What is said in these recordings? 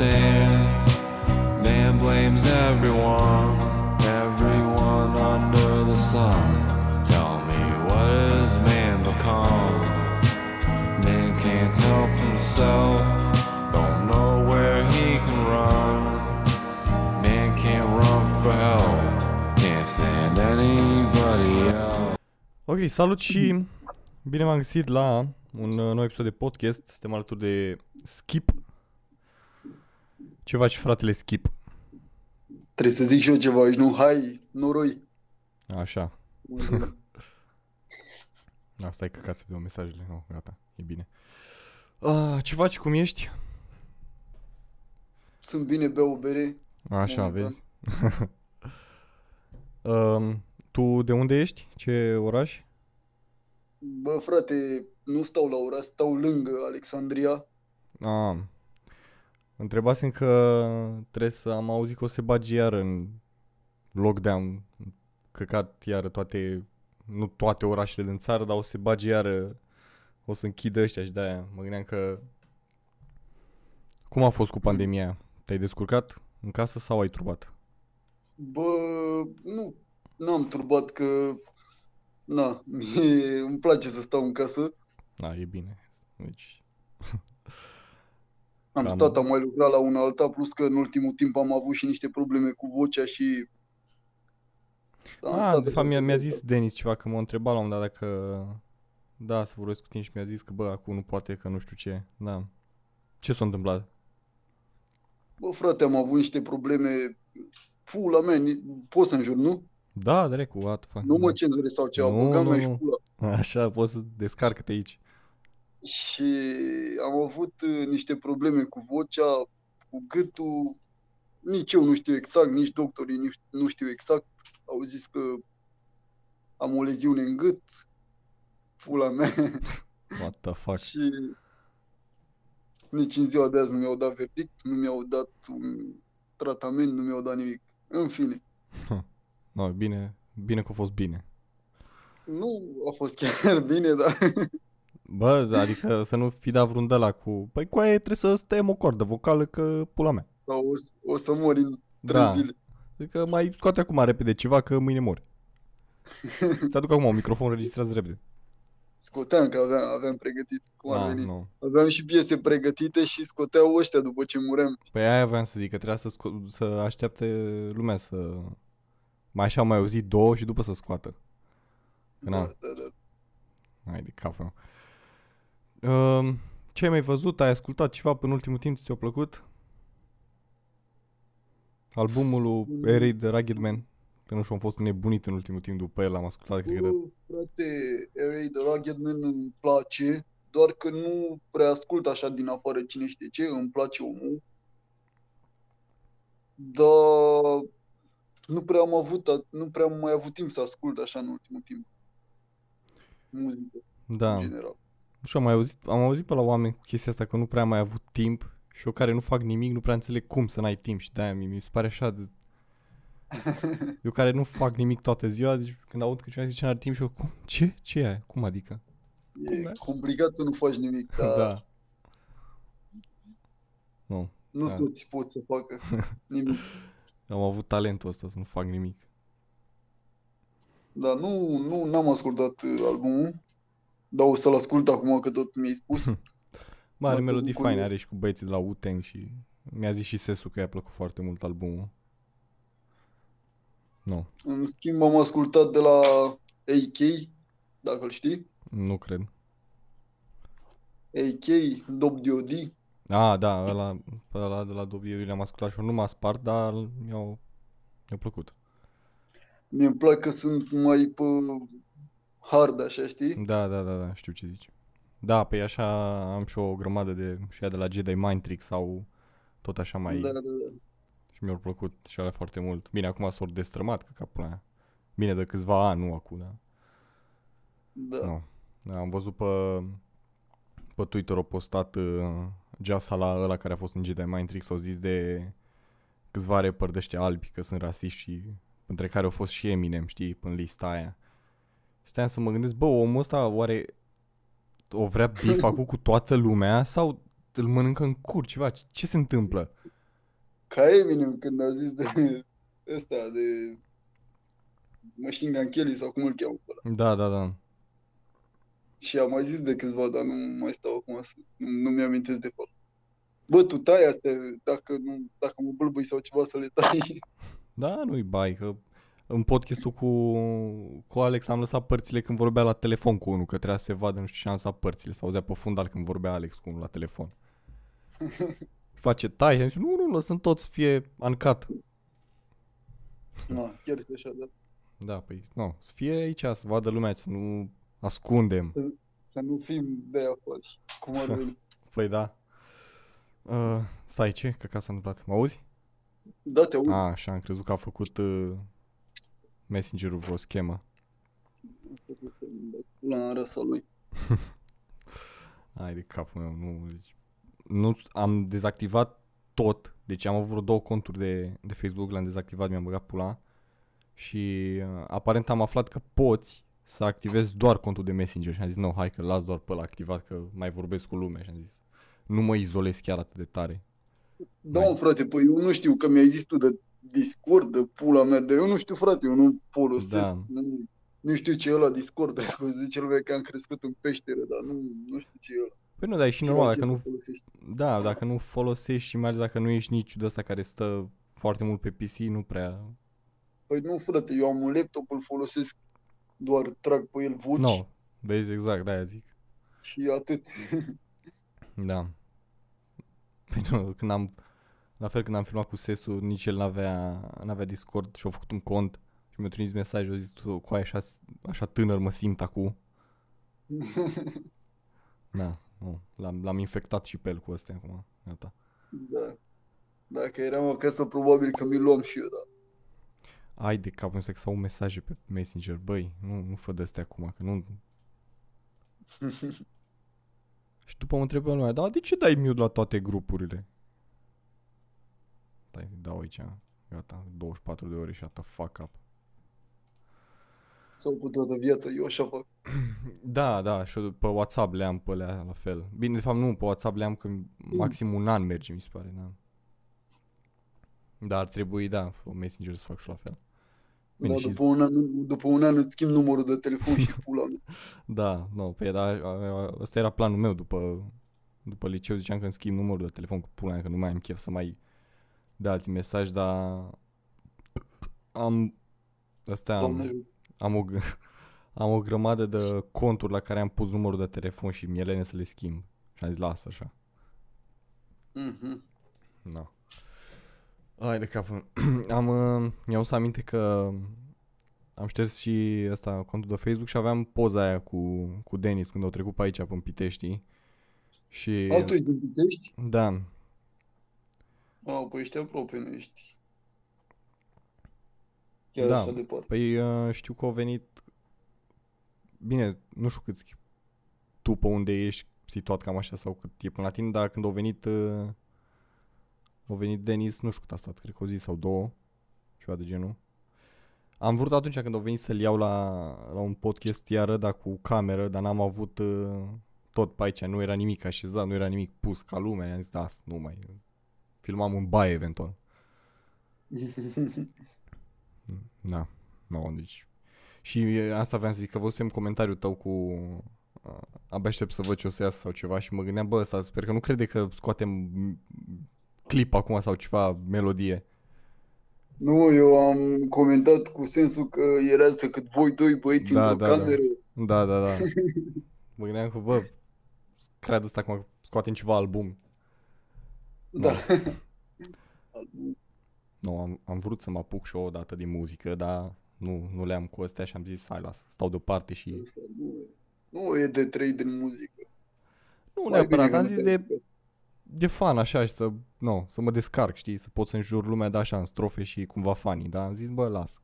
understand. Man blames everyone, everyone under the sun. Tell me, what is man become? Man can't help himself, don't know where he can run. Man can't run for help, can't stand anybody else. Ok, salut și bine m-am găsit la un uh, nou episod de podcast. Suntem alături de Skip. Ce faci, fratele Skip? Trebuie să zic și eu ceva aici, nu? Hai, noroi. Așa. Asta e căcat să vedem mesajele. Nu, gata, e bine. Uh, ce faci, cum ești? Sunt bine, beau o bere. Așa, Momentan. vezi? um, tu de unde ești? Ce oraș? Bă, frate, nu stau la oraș, stau lângă Alexandria. Ah, întrebasem că trebuie să am auzit că o să se bagi iar în lockdown, căcat iară toate, nu toate orașele din țară, dar o să se bagi iară, o să închidă ăștia și de-aia mă gândeam că cum a fost cu pandemia aia? Te-ai descurcat în casă sau ai turbat? Bă, nu, n-am turbat că, na, mie îmi place să stau în casă. Da, e bine. Deci, Am Cam- stat, am mai lucrat la una alta, plus că în ultimul timp am avut și niște probleme cu vocea și... Am ah, stat de fapt mi-a, mi-a acasă. zis Denis ceva că m-a întrebat la un moment dat dacă da, să vorbesc cu tine și mi-a zis că bă, acum nu poate, că nu știu ce. Da. Ce s-a întâmplat? Bă, frate, am avut niște probleme, pula mea, ni- pot să înjur, nu? Da, dracu, what the fuck. Nu mă da. cenzure sau ceva, Nu, băga nu, mea și nu. pula. Așa, poți să descarcă-te aici. Și am avut uh, niște probleme cu vocea, cu gâtul. Nici eu nu știu exact, nici doctorii nu știu, nu știu exact. Au zis că am o leziune în gât, pula mea. What the fuck. Și nici în ziua de azi nu mi-au dat verdict, nu mi-au dat un tratament, nu mi-au dat nimic. În fine, No, bine, bine că a fost bine. nu a fost chiar bine, dar Bă, adică să nu fi dat vreun de la cu... Păi cu aia trebuie să stăm o cordă vocală că pula mea. sau o, să- o să mor în trei Da. zile. Adică mai scoate acum repede ceva că mâine mori. Ți aduc acum un microfon, registrează repede. Scoteam că aveam, aveam pregătit cum ar Ah, veni. nu. Aveam și piese pregătite și scoteau ăștia după ce muream. Păi aia voiam să zic, că trebuia să, sco- să aștepte lumea să... Mai așa mai auzit două și după să scoată. Că Da, na, da, da. hai de capul meu. Um, ce ai mai văzut? Ai ascultat ceva până în ultimul timp? Ți-a plăcut? Albumul lui Ray de Ragged Man. Că nu știu, am fost nebunit în ultimul timp după el, am ascultat, cred că de... Bă, frate, Ray the Rugged Man îmi place, doar că nu prea ascult așa din afară cine știe ce, îmi place omul. Dar nu prea am avut, a- nu prea am mai avut timp să ascult așa în ultimul timp. Muzică, Da. în general. Nu știu, am, mai auzit, am auzit pe la oameni cu chestia asta că nu prea am mai avut timp și eu care nu fac nimic nu prea înțeleg cum să n-ai timp și de-aia mi, mi se pare așa de... Eu care nu fac nimic toată ziua, deci când aud că cineva zice n-are timp și eu, cum? Ce? Ce e aia? Cum adică? Cum, E da? complicat să nu faci nimic, dar Da. Nu, nu da. toți pot să facă nimic. am avut talentul ăsta să nu fac nimic. Dar nu, nu, n-am ascultat uh, albumul, dar o să-l ascult acum că tot mi-ai spus. Bă, are M-a melodii făcut faine, curios. are și cu băieții de la Wu-Tang și mi-a zis și Sesu că i-a plăcut foarte mult albumul. Nu, În schimb, am ascultat de la AK, dacă îl știi. nu cred. AK, Dob D.O.D. Ah, da, ăla, pe ăla de la Dobie l-am ascultat și eu nu m-a spart, dar mi-au, mi-a plăcut. Mie îmi plac că sunt mai pe hard, așa, știi? Da, da, da, da, știu ce zici. Da, pe așa am și o grămadă de și aia de la Jedi Mind Trick sau tot așa mai Da, da, da. și mi-au plăcut și alea foarte mult. Bine, acum s-au destrămat că capul aia. Bine, de câțiva ani, nu acum, da. Da. Nu. Da, am văzut pe, pe Twitter o postat uh, Jasa la ăla care a fost în Jedi Mind Tricks, au zis de câțiva rapperi de ăștia albi că sunt rasiști și între care au fost și Eminem, știi, în lista aia. Stăteam să mă gândesc, bă, omul ăsta oare o vrea bif acum cu toată lumea sau îl mănâncă în cur ceva? Ce se întâmplă? ca Eminem când a zis de ăsta, de Machine Gun Kelly sau cum îl cheamă pe ăla. Da, da, da. Și am mai zis de câțiva, dar nu mai stau acum să... Nu, nu mi-amintesc de fapt. Bă, tu tai astea, dacă, nu, dacă mă bâlbâi sau ceva să le tai. Da, nu-i bai, că în podcastul cu, cu Alex am lăsat părțile când vorbea la telefon cu unul, că trebuia să se vadă, nu știu ce, am lăsat părțile, să auzea pe fundal când vorbea Alex cu unul la telefon. Face tai și am zis, nu, nu, lăsăm toți să fie uncut. Na, chiar este așa, da. Da, păi, nu, să fie aici, să vadă lumea, să nu ascundem. Să, să nu fim de aia faci, cum ar veni. Păi da. Uh, stai, ce? Că ca s-a întâmplat? Mă auzi? Da, te aud. A, așa, am crezut că a făcut uh, Messenger-ul vreo schemă. La rasa lui. Ai de capul meu, nu, deci, nu am dezactivat tot, deci am avut vreo două conturi de, de Facebook, le-am dezactivat, mi-am băgat pula și uh, aparent am aflat că poți să activezi doar contul de Messenger și am zis, nu, hai că las doar pe ăla activat, că mai vorbesc cu lumea și am zis, nu mă izolez chiar atât de tare. Da, Mai- mă, frate, păi eu nu știu că mi-ai zis tu de Discord, de pula mea, de eu nu știu, frate, eu nu folosesc, Da. nu, nu știu ce e ăla Discord, că zice lumea că am crescut în peșteră, dar nu, nu știu ce e ăla. Păi nu, dar e și Ceva normal, ce dacă nu, să folosești. da, dacă nu folosești și mai ales dacă nu ești nici de ăsta care stă foarte mult pe PC, nu prea, Păi nu, frate, eu am un laptop, îl folosesc, doar trag pe el voci nu, vezi exact, de-aia zic. și atât. Da. Păi nu, când am, la fel când am filmat cu Sesu, nici el n-avea, n-avea Discord și a făcut un cont și mi-a trimis mesaj, a zis, tu, cu aia așa, așa tânăr mă simt acum. Da, nu, l-am, l-am infectat și pe el cu astea acum, gata. Da. Dacă eram acasă, probabil că mi luam și eu, da. Ai de cap, nu știu că s-au mesaje pe Messenger, băi, nu, nu fă de astea acum, că nu... Și după mă întreb pe lumea, da, de ce dai mute la toate grupurile? Stai, dau aici, gata, 24 de ore și the fuck up. Sau cu toată viața, eu așa fac. Da, da, și eu pe WhatsApp le am pe alea la fel. Bine, de fapt nu, pe WhatsApp le am că maxim un an merge, mi se pare, da. Dar ar trebui, da, pe Messenger să fac și la fel. Bine, Da, și- după un an, după un an îți schimb numărul de telefon și pula mea. Da, nu, pe da, a- a- ăsta era planul meu după, după liceu, ziceam că îmi schimb numărul de telefon cu pula mea, că nu mai am chef să mai dea alții mesaj, dar am, astea Doamne am, ajută. am, o, g- am o grămadă de conturi la care am pus numărul de telefon și mi-e lene să le schimb. Și am zis, lasă așa. Mhm. No. Ai de capul. am, uh, mi-au să aminte că am șters și asta, contul de Facebook și aveam poza aia cu, cu Denis când au trecut pe aici, pe Pitești. Și... Altul e din Pitești? Da, Au, păi ești aproape, nu ești. Chiar Da. așa departe. păi uh, știu că au venit... Bine, nu știu cât tu pe unde ești situat cam așa sau cât e până la tine, dar când au venit uh, au venit Denis, nu știu cât a stat, cred că o zi sau două, ceva de genul. Am vrut atunci când au venit să-l iau la, la un podcast iară, dar cu cameră, dar n-am avut uh, tot pe aici, nu era nimic așezat, nu era nimic pus ca lumea, i-am zis, da, nu mai, filmam în baie eventual. Da, nu, deci... Și e, asta vreau să zic, că văzusem comentariul tău cu... Uh, abia aștept să văd ce o să iasă sau ceva și mă gândeam, bă, ăsta sper că nu crede că scoatem m- clip acum sau ceva, melodie. Nu, eu am comentat cu sensul că era asta cât voi doi băieți Da, într-o da, da. cameră. Da, da, da. mă gândeam că, bă, cred ăsta acum că scoatem ceva album. Da. Nu, am, am vrut să mă apuc și eu odată din muzică, dar nu, nu le-am cu astea și am zis, hai, las, stau deoparte și... Asta nu, e- nu e de trei din muzică. Nu Mai bine neapărat, că am nu zis te-ai de apucat. de fan așa și să, nu, să mă descarc, știi, să pot să înjur lumea de așa în strofe și cumva fanii, dar am zis, bă, las.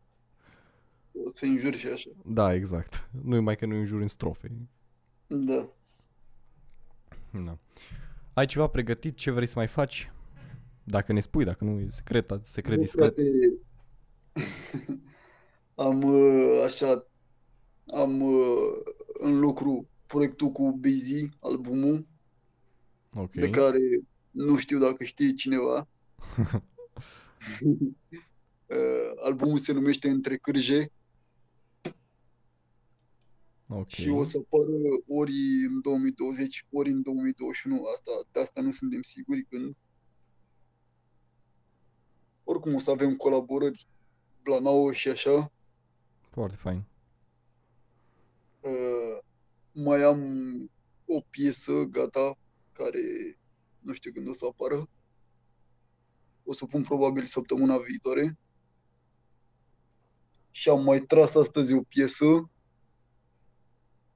O să înjuri și așa. Da, exact. Nu mai că nu înjur în strofe. Da. Da. Ai ceva pregătit? Ce vrei să mai faci? Dacă ne spui, dacă nu e secret, secret Bă, discret. frate, am uh, așa, am uh, în lucru proiectul cu Busy, albumul, Ok. de care nu știu dacă știe cineva. Uh, albumul se numește Între Cârje Ok. și o să apară ori în 2020, ori în 2021. Asta, de asta nu suntem siguri când. Oricum o să avem colaborări la nouă și așa. Foarte fain. Uh, mai am o piesă gata care nu știu când o să apară. O să o pun probabil săptămâna viitoare. Și am mai tras astăzi o piesă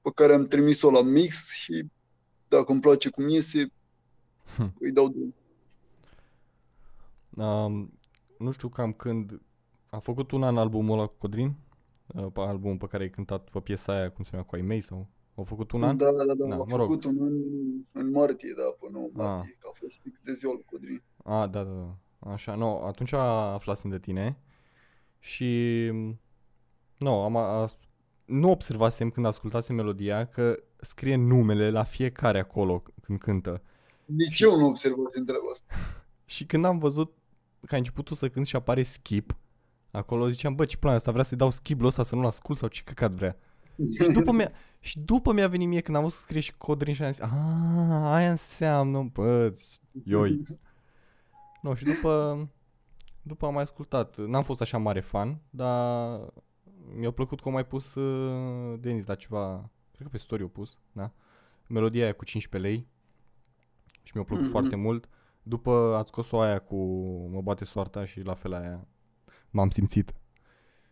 pe care am trimis-o la mix și dacă îmi place cum iese, Hm. îi dau de Um, nu știu cam când a făcut un an albumul ăla cu Codrin, uh, pe albumul pe care ai cântat pe piesa aia, cum se numea, cu ai mei sau au făcut un an? Da, da, da, Da, a mă rog. făcut un an în martie, da, până în martie, că a fost fix de ziua lui Codrin. A, da, da, da. Așa, nu, atunci aflasem de tine și nu, am, a, nu observasem când ascultasem melodia că scrie numele la fiecare acolo când cântă. Nici eu nu observasem treaba asta. Și când am văzut că a început tu să cânti și apare skip, acolo ziceam, bă, ce plan asta, vrea să-i dau skip-ul ăsta să nu-l ascult sau ce căcat vrea. Și după mi-a, și după mi-a venit mie când am văzut să scrie și Codrin și am zis, a, aia înseamnă, bă, ioi. Nu, și după, după am mai ascultat. N-am fost așa mare fan, dar mi-a plăcut că au mai pus uh, Denis la ceva, cred că pe story au pus, da? Melodia aia cu 15 lei și mi-a plăcut Mhm. foarte mult. După ați scos-o aia cu Mă bate soarta și la fel aia m-am simțit.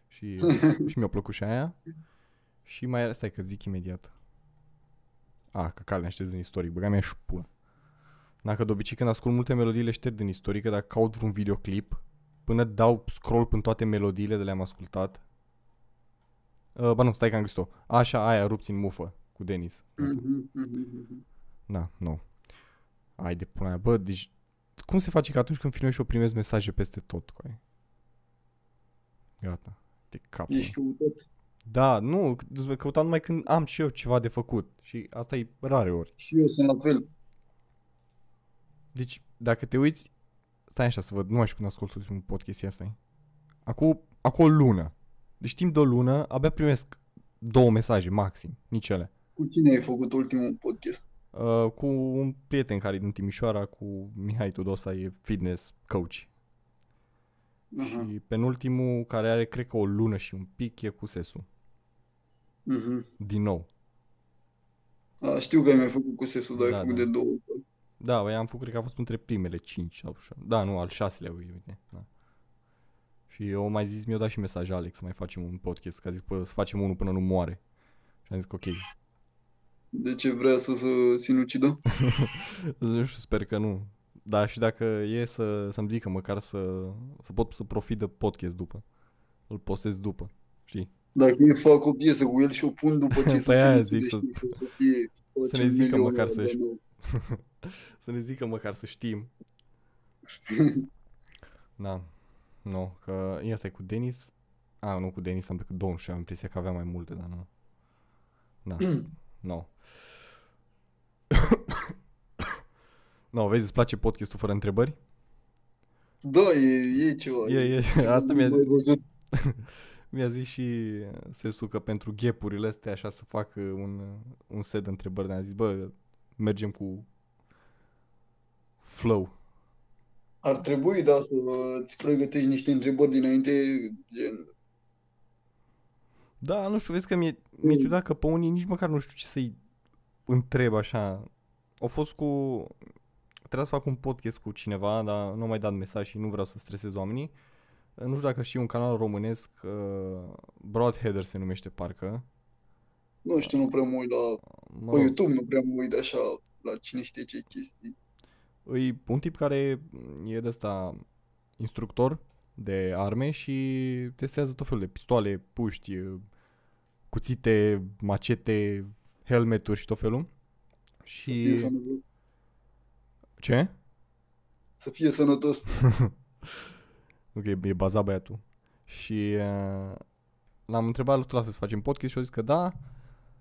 Și, și mi-a plăcut și aia. Și mai era, stai că zic imediat. A, că calea șterg din istoric, băga mea și pula. Dacă de obicei când ascult multe melodii le șterg din istoric, că dacă caut vreun videoclip, până dau scroll până toate melodiile de le-am ascultat. Uh, ba nu, stai că am găsit-o. Așa, aia, rupți în mufă, cu Denis. Mhm, mhm, mhm. Da, nu. Ai de pula mea. Bă, deci cum se face că atunci când filmezi și eu primesc mesaje peste tot cu aia? Gata. De cap. Ești căutat. Da, nu, c- căutam numai când am și eu ceva de făcut. Și asta e rare ori. Și eu sunt la fel. Deci, dacă te uiți, stai așa să văd, nu mai știu când ascult ultimul podcast asta. e. Acum, acum o lună. Deci timp de o lună, abia primesc două mesaje, maxim, nici ele. Cu cine ai făcut ultimul podcast? Uh, cu un prieten care e din Timișoara, cu Mihai Tudosa, e fitness coach. Aha. Și penultimul, care are, cred că o lună și un pic, e cu Sesu. Mhm. Din nou. A, știu că ai mai făcut cu sesul, dar Da, ai făcut da. de două ori. Da, băi, am făcut, cred că a fost între primele cinci sau așa. Da, nu, al șaselea, uite, uite. Da. Și eu mai zis, mi-a dat și mesaj Alex să mai facem un podcast, că a zis, bă, să facem unul până nu moare. Și am zis că ok. De ce vrea să se sinucidă? Nu știu, sper că nu. Da, și dacă e să, să-mi zică măcar să, să pot să profit de podcast după. Îl postez după. Știi? Dacă eu fac o piesă cu el și o pun după ce Păi să aia sinucide, zic, să- știi, că să fie să ne facem zică milionul măcar ăla să-și- de nou. Să ne zică măcar să știm. Da. Nu, că e asta e cu Denis. A, nu cu Denis, am decât două, nu știu, am impresia că aveam mai multe, dar nu. Da. Nu. Nu, vezi, îți place podcastul fără întrebări? Da, e, e ceva. E, e, asta mi-a Am zis, mai văzut. mi-a zis și Sesu că pentru ghepurile astea așa să fac un, un set de întrebări, dar am zis, bă, mergem cu flow. Ar trebui, da, să îți pregătești niște întrebări dinainte, gen, Da, nu știu, vezi că mi-e, mi-e Mm. ciudat că pe unii nici măcar nu știu ce să-i întreb așa. Au fost cu... Trebuia să fac un podcast cu cineva, dar nu am mai dat mesaj și nu vreau să stresez oamenii. Nu știu dacă știi un canal românesc, uh, Broadheader se numește parcă. nu știu, nu prea mă uit la, Mă pe rog, YouTube nu prea mă uit așa la cine știe ce chestii. E un tip care e de ăsta instructor de arme și testează tot felul de pistoale, puști, cuțite, macete, helmeturi și tot felul. Să fie Și... sănătos. Ce? Să fie sănătos. Ok, e bazat băiatul. Și uh, l-am întrebat tot la fel să facem podcast și a zis că da.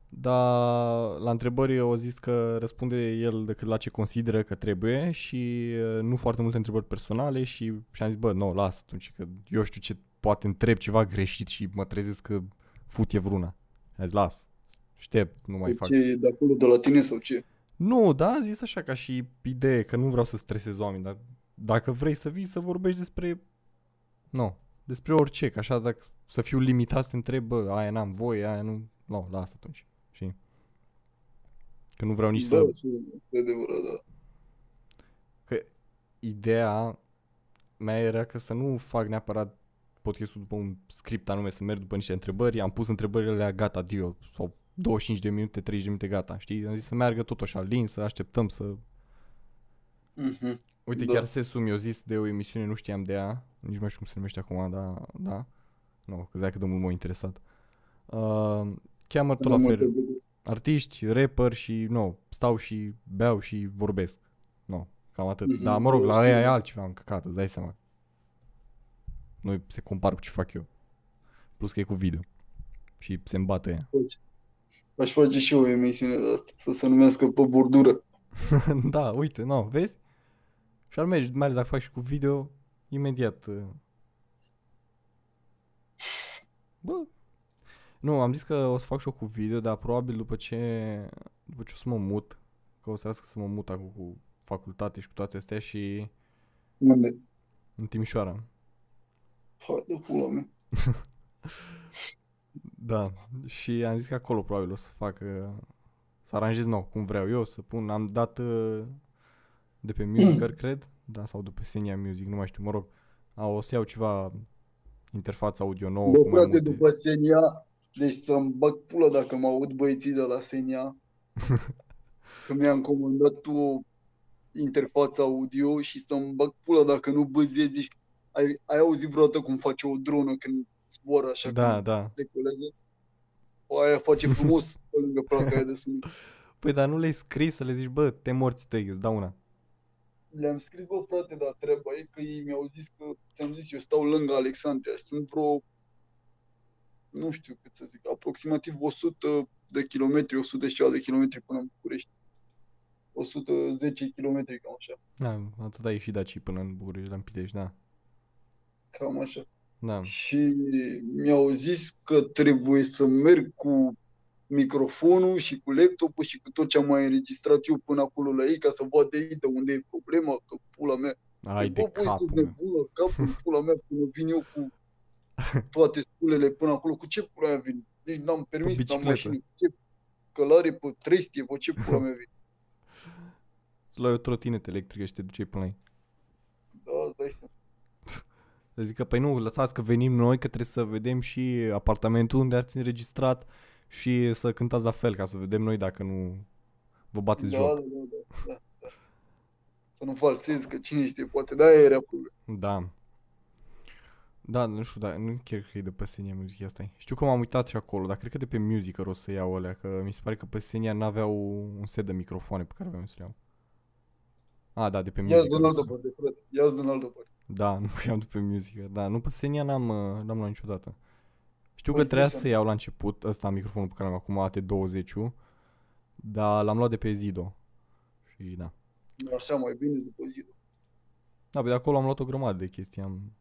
Dar la întrebări o zis că răspunde el decât la ce consideră că trebuie și uh, nu foarte multe întrebări personale și, și am zis, bă, nu, lasă atunci, că eu știu ce, poate întreb ceva greșit și mă trezesc că fut e vruna. Am zis, las, ștept, nu mai De fac. ce e de acolo, de la tine sau ce? Nu, da, am zis așa ca și idee, că nu vreau să stresez oameni, dar dacă vrei să vii să vorbești despre, nu, despre orice, că așa dacă să fiu limitat să te întreb, bă, aia n-am voie, aia nu, nu, lasă atunci, știi? Că nu vreau nici da, să, și de adevărat, da. că ideea mea era că să nu fac neapărat podcastul după un script anume, să merg după niște întrebări, am pus întrebările alea gata, dio, sau 25 de minute, 30 de minute, gata, știi? Am zis să meargă tot așa lin, să așteptăm să Mhm. Uite, Da. chiar Sesu mi-a zis de o emisiune, nu știam de ea, nici nu mai știu cum se numește acum, dar da. Nu, că că de mult m-a interesat. Uh, cheamă tot la Nu mă fel, întreb. artiști, rapper și, nu, stau și beau și vorbesc. Nu, cam atât. Mhm, Dar mă rog, la știu, aia e da. altceva în căcat, îți dai seama. Nu se compar cu ce fac eu. Plus că e cu video. Și se îmbată ea. Aș face și eu o emisiune de asta, să se numească pe bordură. da, uite, nu, vezi? Și ar merge, mai ales dacă faci și cu video, imediat. uh. Bă, nu, am zis că o să fac și eu cu video, dar probabil după ce, după ce o să mă mut, că o să las să mă mut acum cu facultate și cu toate astea și Unde? în Timișoara. Ha, de pula mea. Da, și am zis că acolo probabil o să fac, uh, să aranjez nou, cum vreau eu, să pun, am dat uh, de pe Musicer, cred, da, sau de pe Senia Music, nu mai știu, mă rog, a, o să iau ceva interfață audio nouă, Bă, cu mai frate, multe. după Senia, deci să-mi bag pula dacă mă aud băieții de la Senia, că mi-am comandat o interfață audio și să-mi bag pula dacă nu băzezi. Zici, ai, ai auzit vreodată cum face o dronă când zboară așa, Da, când da. decolează? O, aia face frumos pe lângă placa aia de sunet. Păi, dar nu le-ai scris să le zici, bă, te morți tăi, îți dau una. Le-am scris, bă, frate, dar treaba e că ei mi-au zis că, ți-am zis, eu stau lângă Alexandria, sunt vreo, nu știu cât să zic, aproximativ 100 de kilometri, 100 și ceva de kilometri până în București. 110 kilometri, cam așa, Da, atât ai și Daci până în București, la Pitești, da. cam așa. Da. Și mi-au zis că trebuie să merg cu microfonul și cu laptopul și cu tot ce am mai înregistrat eu până acolo la ei ca să vadă ei de unde e problema, că pula mea Ai de Bă, voi capul sunteți meu. nebun la capul, pula mea, până vin eu cu toate sculele până acolo. Cu ce pula mea vin? Nici n-am permis, n-am bicicletă. mașină. Cu ce călare pe trestie, pe ce pula mea vin? Îți luai o trotinetă electrică și te duceai până la ei. Da, da, așa. Să zică, păi nu, lăsați că venim noi, că trebuie să vedem și apartamentul unde ați înregistrat și să cântați la fel, ca să vedem noi dacă nu vă bateți da, joc. da, da, da, da, da. Să nu falsez, că cine știe, poate de aia era problema. Da. Da, nu știu, dar nu chiar că e de pe Senia Music asta e. Știu că m-am uitat și acolo, dar cred că de pe Musicer o să iau alea, că mi se pare că pe Senia n-aveau un set de microfoane pe care aveam să le iau. A, da, de pe Ia-ți Musicer. din o altă să- parte, frate. Ia-ți din altă parte. Da, nu iau de pe Musicer. Da, nu pe Senia n-am, uh, n-am luat niciodată. Știu că Păi, trebuia fii să iau la început ăsta microfonul pe care l-am acum, AT20 dar l-am luat de pe Zido. Și da. Așa, mai bine după zi. Da, pe de acolo am luat o grămadă de chestii. Am...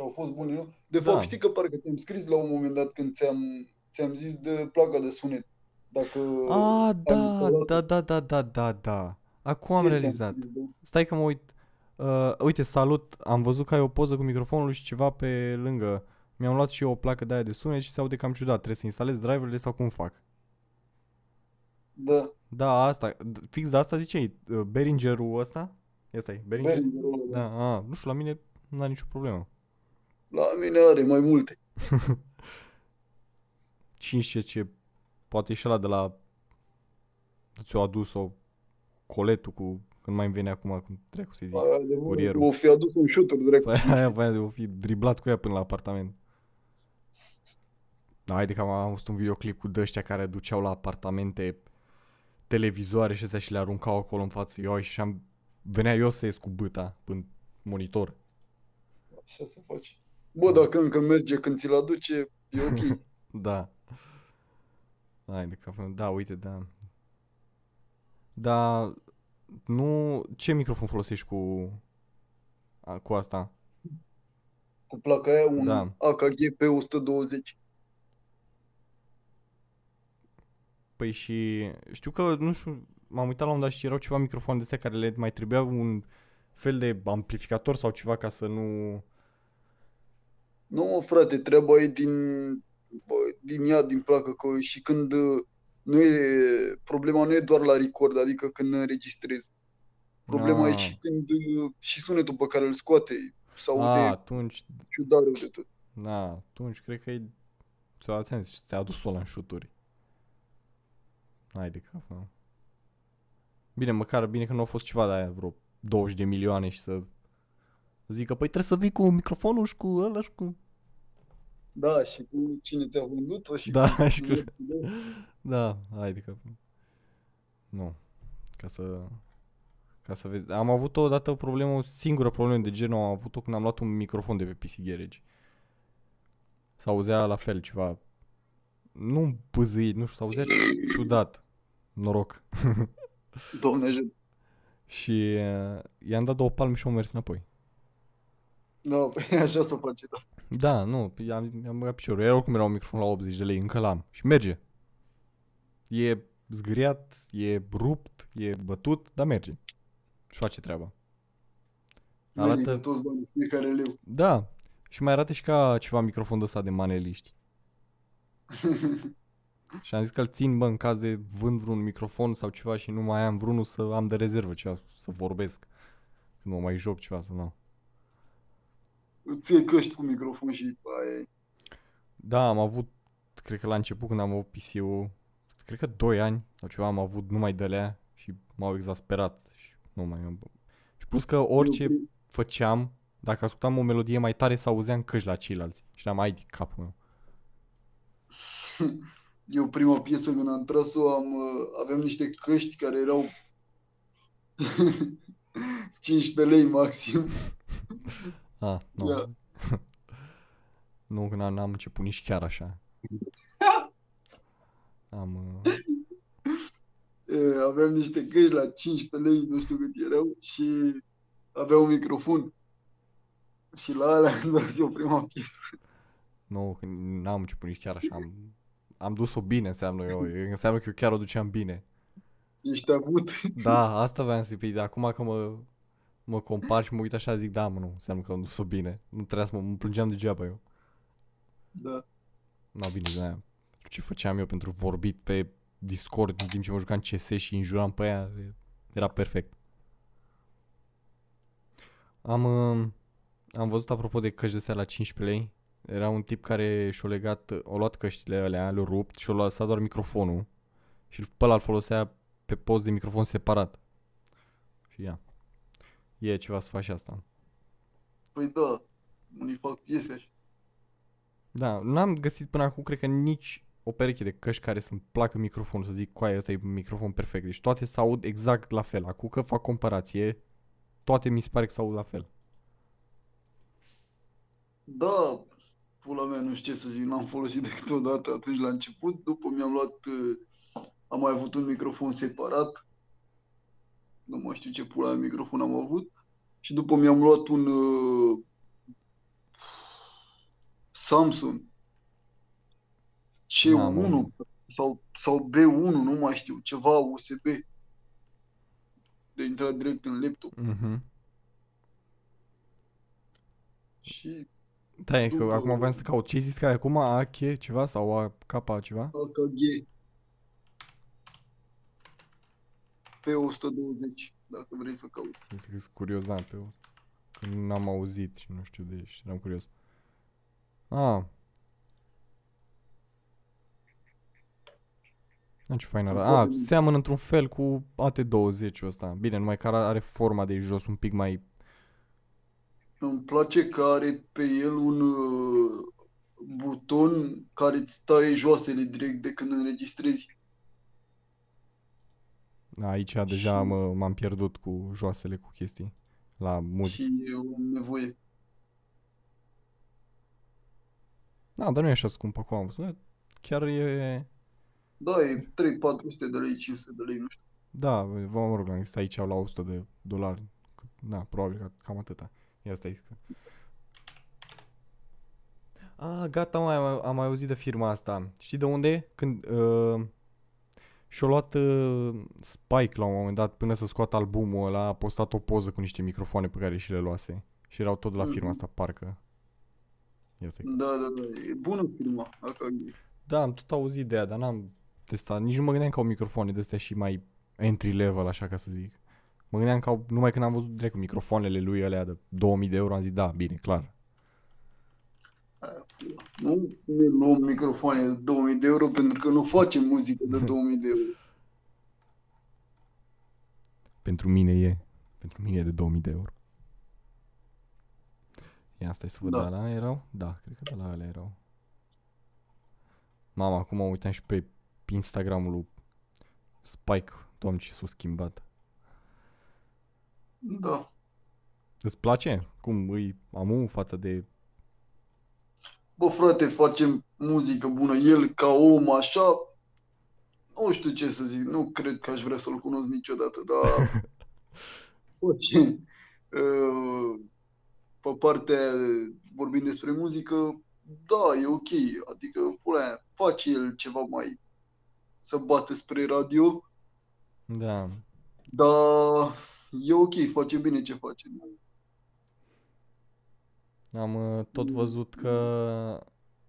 Și au fost bune, nu? De Da. fapt, știi că parcă te-am scris la un moment dat când ți-am, ți-am zis de placa de sunet. Dacă A, am da, instalat- da, da, da, da, da, da. Acum am Ce ți-am realizat. scris, da? Stai că mă uit. Uh, uite, salut, am văzut că ai o poză cu microfonul și ceva pe lângă. Mi-am luat și eu o placă de aia de sunet și se aude cam ciudat. Trebuie să instalez driverele sau cum fac? Da, Da, asta, d- fix de asta ziceai, uh, Behringer-ul ăsta? Ăsta e, Behringer? Behringer-ul ăla, da. Da, a, nu știu, la mine nu are nicio problemă. La mine are mai multe. 5 ce poate și ăla de la ți-o adus o coletul cu când mai îmi vine acum cum trecu să zic. Aia de curierul. O fi adus un shooter, dracu. Păi aia voia de o fi driblat cu ea până la apartament. Da, haide că am, am văzut un videoclip cu dăștia care duceau la apartamente televizoare și astea și le aruncau acolo în față. Eu și am venea eu să ies cu băta în monitor. Așa se face. Bă, dacă încă merge când ți-l aduce, e ok. Da. Hai de capul meu. Da, uite, da. Da, nu... Ce microfon folosești cu... a, cu asta? Cu placa aia, un Da. AKG P120. Păi și știu că, nu știu, m-am uitat la un dat și erau ceva microfoane de astea care le mai trebuia un fel de amplificator sau ceva ca să nu... Nu, mă, frate, treaba e din, bă, din ea, din placă, că și când uh, nu e, problema nu e doar la record, adică când înregistrezi. Problema e Ah. și când, uh, și sunetul pe care îl scoate, sau A, de atunci, ciudat rău de tot. da, atunci cred că e... Ți-a ți-am zis, ți-a adus ăla în șuturi. Hai de cap, mă. Bine, măcar bine că nu a fost ceva de aia, vreo 20 de milioane și să zică, păi trebuie să vii cu microfonul și cu ăla și cu... Da, și cu cine te-a vândut-o și Da, cu și cu- cine- Da, hai de cap. Nu. Ca să... Ca să vezi. Am avut o dată o problemă, o singură problemă de genul am avut-o când am luat un microfon de pe PC Garage. S-auzea la fel ceva. Nu bâzâit, nu știu, s-auzea ciudat. Noroc. Doamne ajută. Și uh, i-am dat două palme și am mers înapoi. Da, păi așa se face, da. Da, nu, i-am, i-am băgat piciorul. Era oricum era un microfon la 80 de lei, încă l-am. Și merge. E zgâriat, e rupt, e bătut, dar merge. Și face treaba. Arată- Merită toți banii, fiecare leu. Da. Și mai arată și ca ceva microfon de ăsta de maneliști. Și am zis că îl țin, bă, în caz de vând vreun microfon sau ceva și nu mai am vreunul să am de rezervă ceva, să vorbesc. Când mă mai joc ceva, să nu. Îți iei căști cu microfon și aia e. Da, am avut, cred că la început când am avut PC-ul, cred că 2 ani sau ceva am avut numai de alea și m-au exasperat și nu mai am. Și plus că orice Eu, făceam, dacă ascultam o melodie mai tare, s-auzea în căști la ceilalți. Și am ai de capul meu. eu prima piesă când am tras-o am, uh, aveam niște căști care erau 15 lei maxim. Ah, nu. Da. nu, că n-am, n-am început nici chiar așa. Am... Uh, E, Aveam niște căști la 15 lei, nu știu cât erau, și aveau un microfon. Și la alea am tras eu prima piesă. nu, că n-am început nici chiar așa. Am, am dus-o bine, înseamnă eu. Înseamnă că eu chiar o duceam bine. Ești avut. Da, asta voiam să zic. Dar acum că mă, mă compar și mă uit așa, zic, da, mă, nu, înseamnă că am dus-o bine. Nu trebuia să mă, mă plângeam degeaba eu. Da. Na, bine, de aia. Ce făceam eu pentru vorbit pe Discord în timp ce mă jucam CS și înjuram pe aia, e- era perfect. Am, uh, am văzut apropo de căști de astea la 15 lei, era un tip care și-a legat, a luat căștile alea, le-a rupt și-a lăsat doar microfonul și pe ăla îl folosea pe post de microfon separat. Și ia. E ceva să faci asta. Păi da, unii fac piese așa. Da, n-am găsit până acum, cred că nici o pereche de căști care să-mi placă microfonul, să zic, coaie, ăsta e un microfon perfect. Deci toate se aud exact la fel. Acum că fac comparație, toate mi se pare că se aud la fel. Da, pula mea, nu știu ce să zic, n-am folosit decât o dată atunci la început, după mi-am luat, uh, am mai avut un microfon separat, nu mai știu ce pula mea microfon am avut, și după mi-am luat un uh, Samsung N-am C1 auzit. sau, sau B1, nu mai știu, ceva USB de intrat direct în laptop Mhm. și Da, e că După- acum voiam să caut. Ce ai zis că ai acum? AK ceva sau AK ceva? AKG pe 120, dacă vrei să cauți. Să zic că sunt curios, da, pe o... Că n-am auzit și nu știu de și eram curios. Ah. Ah, ce fain Sunt arată. Ah, foarte mici. seamănă într-un fel cu AT20-ul ăsta. Bine, numai că are- are forma de jos un pic mai... Îmi place că are pe el un uh, buton care îți taie joasele direct de când înregistrezi. Aici deja mă, m-am pierdut cu joasele, cu chestii. La muzică. Și e o nevoie. Da, dar nu e așa scump acum. Am văzut. Chiar e... Da, e 3, 400 de lei, 500 de lei, nu știu. Da, vă mă rog, este aici la 100 de dolari. Da, probabil că cam atâta. Ia stai. Ah, gata, mai am, am mai auzit de firma asta. Știi de unde? e? Când uh, și-a luat uh, Spike la un moment dat până să scoată albumul ăla, a postat o poză cu niște microfoane pe care și le luase. Și erau tot de la firma Mhm. asta, parcă. Ia stai. Da, da, da, e bună firma, Akagi. Da, am tot auzit de ea, dar n-am testat. Nici nu mă gândeam că au microfoane de astea și mai entry level, așa ca să zic. Mă gândeam că au, numai când am văzut direct cu microfoanele lui alea de 2000 de euro, am zis, da, bine, clar. Nu ne luăm microfoane de 2000 de euro pentru că nu facem muzică de 2000 de euro. Pentru mine e. Pentru mine e de 2000 de euro. Ia stai să văd, Da. da. la erau? Da, cred că de la alea erau. Mama, acum mă uitam și pe pe Instagramul lui Spike. Doamne, ce s-a schimbat. Da. Îți place? Cum îi amu față de... Bă, frate, facem muzică bună. El, ca om, așa, nu știu ce să zic. Nu cred că aș vrea să-l cunosc niciodată, dar face. Uh, Pe partea aia, vorbind despre muzică, da, e ok. Adică, pula, face el ceva mai să bată spre radio, Da. dar e ok, face bine ce face. Am uh, tot văzut că,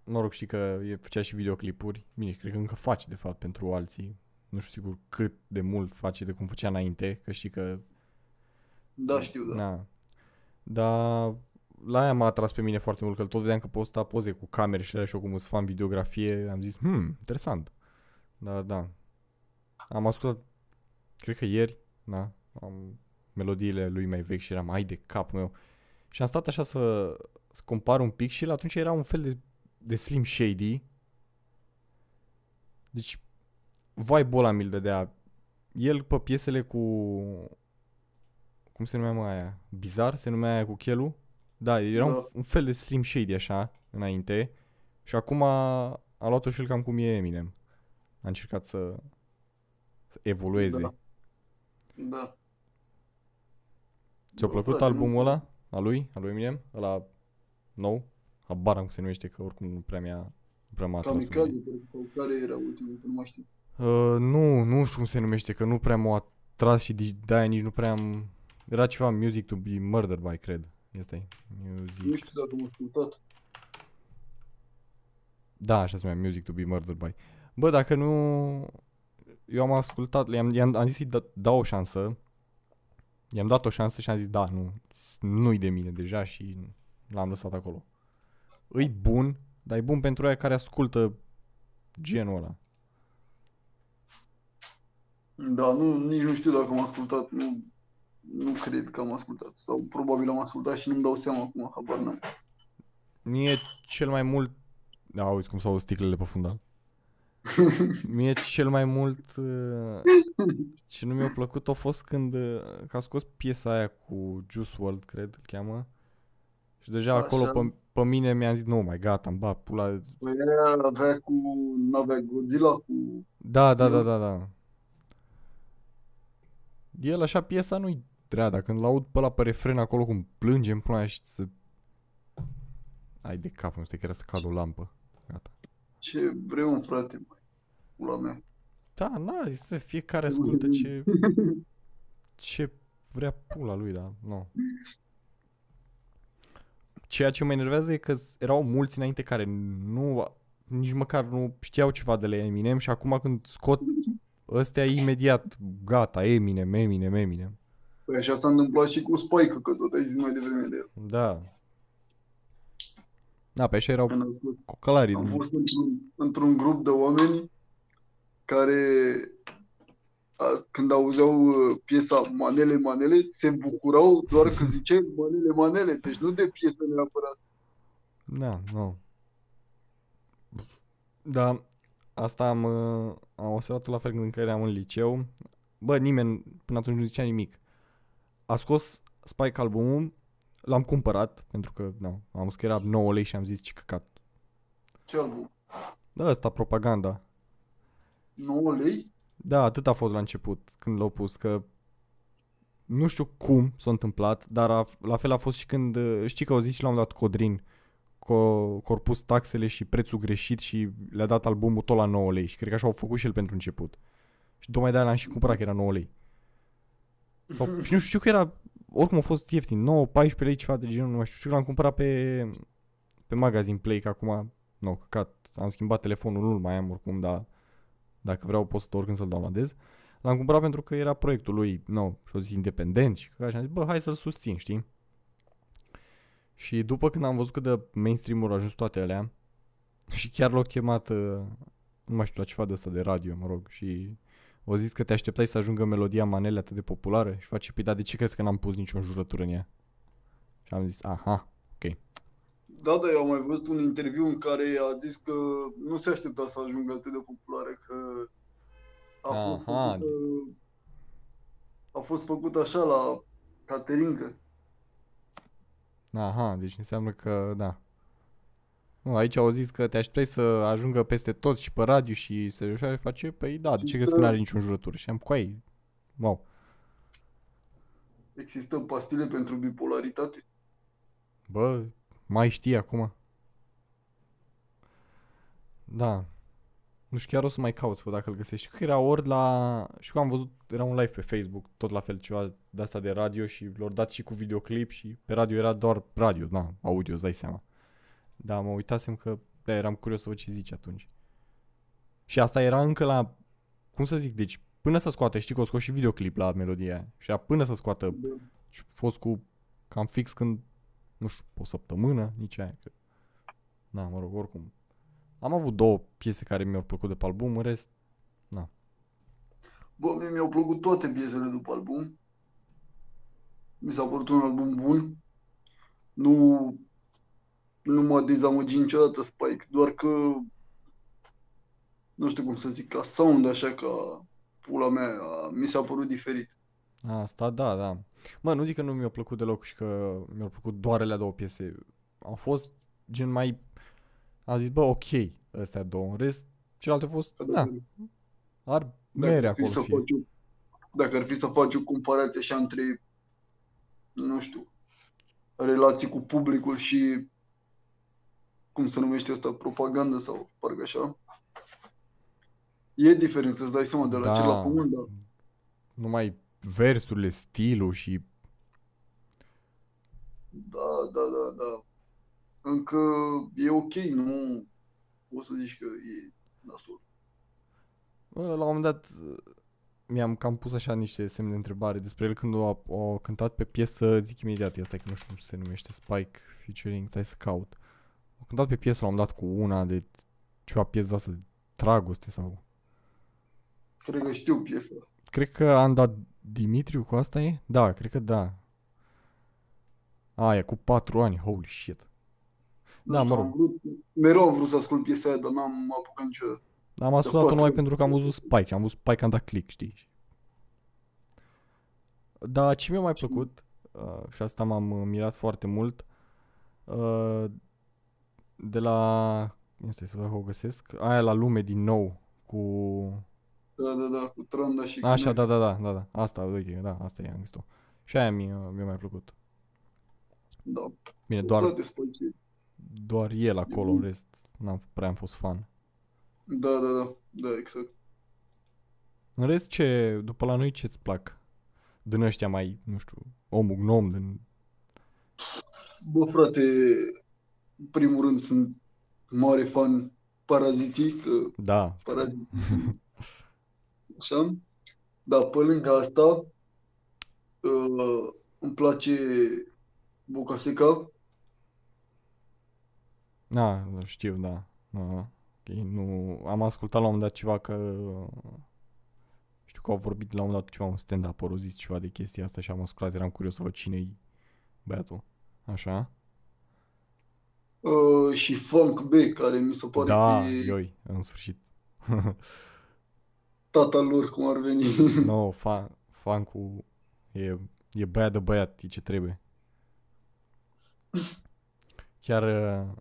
mă rog, știi că e, făcea și videoclipuri. Bine, cred că încă face, de fapt, pentru alții. Nu știu sigur cât de mult face de cum făcea înainte, că știi că... Da, știu, da. Na. Dar la aia m-a atras pe mine foarte mult, că tot vedeam că posta poze cu camere și alea și eu cum îți fan videografie. Am zis, hmm, interesant. Da, da. Am ascultat, cred că ieri, da, am melodiile lui mai vechi și eram, ai de capul meu. Și am stat așa să, să compar un pic și el atunci era un fel de, de Slim Shady. Deci, vibe-ul ăla mi-l dădea. El pe piesele cu... Cum se numea mă aia? Bizar se numea aia cu chelu? Da, era un, Da. un fel de Slim Shady așa, înainte. Și acum a, a luat-o și el cam cum e Eminem. A încercat să, să evolueze. Da. Da. Ți-a Bă, plăcut frate, albumul nu- ăla? A lui? A lui Eminem? Ăla nou? Habar am cum se numește, că oricum nu prea mi-a, nu prea m-a atras pe Kamikaze, mine. cred, sau care era ultimul, că nu mai știu. Uh, nu, nu știu cum se numește, că nu prea m-a atras și de- de-aia nici nu prea am... Era ceva Music to be Murdered by, cred. Asta e. Nu Music. știu dacă m-am ascultat. Da, așa se numea, Music to be Murdered by. Bă, dacă nu... Eu am ascultat, i-am, i-am am zis să-i da, dau o șansă. I-am dat o șansă și am zis, da, nu, nu-i de mine deja și l-am lăsat acolo. Îi bun, dar e bun pentru aia care ascultă genul ăla. Da, nu, nici nu știu dacă am ascultat, nu, nu cred că am ascultat. Sau probabil am ascultat și nu-mi dau seama acum, habar n-am. Mie cel mai mult... Da, uite cum s-au sticlele pe fundal. Mie cel mai mult uh, ce nu mi-a plăcut a fost când uh, că a scos piesa aia cu Juice WRLD, cred, îl cheamă. Și deja Așa. acolo pe, pe mine mi-am zis, nu mai gata, îmi bat pula. Păi aia avea cu, n-avea Godzilla cu... Da, da, da, Eu- da, da. El așa piesa nu-i drea, dar când l-aud pe ăla pe refren acolo cum plânge în pula mea și să... Ai de cap, nu știu, că era să cadă o lampă. Gata. Ce vrem, frate, mai. Pula mea. Da, na, să fiecare ascultă ce, ce vrea pula lui, da, nu. Ceea ce mă enervează e că s- erau mulți înainte care nu, nici măcar nu știau ceva de la Eminem și acum când scot ăstea imediat, gata, Eminem, Eminem, Eminem. Păi așa s-a întâmplat și cu Spike, că tot ai zis mai devreme de el. Da. Da, pe așa erau Când am spus cocălarii. Am din- fost într-un, într-un grup de oameni care a, când auzeau uh, piesa Manele, Manele, se bucurau doar că ziceai Manele, Manele, deci nu de piesă neapărat. Da, nu. Da, asta am, uh, am observat la fel când eram în liceu. Bă, nimeni până atunci nu zicea nimic. A scos Spike albumul, l-am cumpărat, pentru că, nu, am văzut că era 9 lei și am zis ce căcat. Ce album? Da, ăsta, propaganda. 9 lei? Da, atât a fost la început când l-au pus, că nu știu cum s-a întâmplat, dar a, la fel a fost și când, uh, știi că au zis și la un dat Codrin, că au pus taxele și prețul greșit și le-a dat albumul tot la 9 lei și cred că așa au făcut și el pentru început. Și tocmai de-aia l-am și cumpărat că era 9 lei. Sau, și nu știu că era, oricum a fost ieftin, 9, 14 lei ceva de genul, nu mai știu, știu că l-am cumpărat pe, pe magazin Play, că acum, nu, căcat, am schimbat telefonul, nu mai am oricum, dar dacă vreau pot să oricând să-l downloadez. L-am cumpărat pentru că era proiectul lui, nou, și-o zis independent și că așa am zis, bă, hai să-l susțin, știi? Și după când am văzut cât de mainstream au ajuns toate alea, și chiar l-au chemat, uh, nu mai știu, la ceva de asta de radio, mă rog, și o zis că te așteptai să ajungă melodia Manele atât de populară și face, păi, dar de ce crezi că n-am pus nicio jurătură în ea? Și am zis, aha, Da, da, eu am mai văzut un interviu în care a zis că nu se aștepta să ajungă atât de populară, că a fost Aha. făcută, a fost făcut așa la caterincă. aha, deci înseamnă că, da. Nu, aici au zis că te așteptai să ajungă peste tot și pe radio și să așa face, păi da, de ce Există- crezi că n-are niciun jurătură? Și am cu ai, wow. Există pastile pentru bipolaritate. Bă, mai știi acum? Da. Nu știu, chiar o să mai caut să văd dacă îl găsești. Știu că era ori la... Știu că am văzut, era un live pe Facebook, tot la fel ceva de asta de radio și l-au dat și cu videoclip și pe radio era doar radio, na, audio, îți dai seama. Da, mă uitasem că, da, eram curios să văd ce zice atunci. Și asta era încă la, cum să zic, deci până să scoată, știi că o scos și videoclip la melodia aia. Și era până să scoată Da. și a fost cu cam fix când, nu știu, o săptămână, nici aia. Că... Da, mă rog, oricum. Am avut două piese care mi-au plăcut de pe album, în rest, Bă, mie mi-au plăcut toate piesele după album. Mi s-a părut un album bun. Nu, nu m-a dezamăgit niciodată Spike, doar că nu știu cum să zic, ca sound, așa ca pula mea, mi s-a părut diferit. asta da, da. Mă, nu zic că nu mi-au plăcut deloc și că mi-au plăcut doar alea două piese. Au fost gen mai, am zis, bă, ok, astea două, în rest, celelalte au fost, Că da, dacă, ar dacă mere ar fi acolo să să fie. faci o, dacă ar fi să faci o comparație așa între, nu știu, relații cu publicul și cum se numește asta, propagandă sau parcă așa. E diferență, îți dai seama, de la Da. ce la pământ, dar Numai versurile, stilul și da, da, da, da. Încă e ok, nu o să zici că e nasol. Bă, la un moment dat mi-am cam pus așa niște semne de întrebare despre el când o, o cântat pe piesă, zic imediat, asta că nu știu cum se numește, Spike featuring, stai să caut. O cântat pe piesă la un moment dat cu una de ceva piesă de asta de dragoste sau... Cred că știu piesa. Cred că am dat Dimitriu cu asta e? Da, cred că da. A, e cu patru ani, holy shit. Nu Da, știu, mă rog. am vrut, mereu am vrut să ascult piesa aia, dar n-am apucat niciodată. Am ascultat-o patru numai ani. pentru că am văzut Spike, am văzut Spike, am dat click, știi? Dar ce mi-a mai plăcut, uh, și asta m-am uh, mirat foarte mult, uh, de la... Stai să văd dacă o găsesc. Aia la lume din nou, cu... Da, da, da, cu Tranda și cu Așa, da, Netflix. da, da, da, da. Asta, uite, da, asta e, am găsit-o. Și aia mi-a, mi-a mai plăcut. Da. Bine, doar, Frate, Spike, e- doar el acolo, în rest, n-am prea am fost fan. Da, da, da, da, exact. În rest, ce, după la noi, ce-ți plac? Din ăștia mai, nu știu, omul gnom, din... Bă, frate, în primul rând sunt mare fan Paraziții, că Da, Paraziții, așa. Dar pe lângă asta, uh, îmi place Bucaseca, da, știu, da. da. Ok, nu... Am ascultat la un moment dat ceva că... Știu că au vorbit la un moment dat ceva, un stand-up, au zis ceva de chestia asta și am ascultat, eram curios să văd cine-i băiatul. Așa? Uh, și Funk B, care mi se pare Da, că e ioi, în sfârșit. tata lor, cum ar veni. no, fan, fan cu... E, e băiat de băiat, e ce trebuie. Chiar, uh,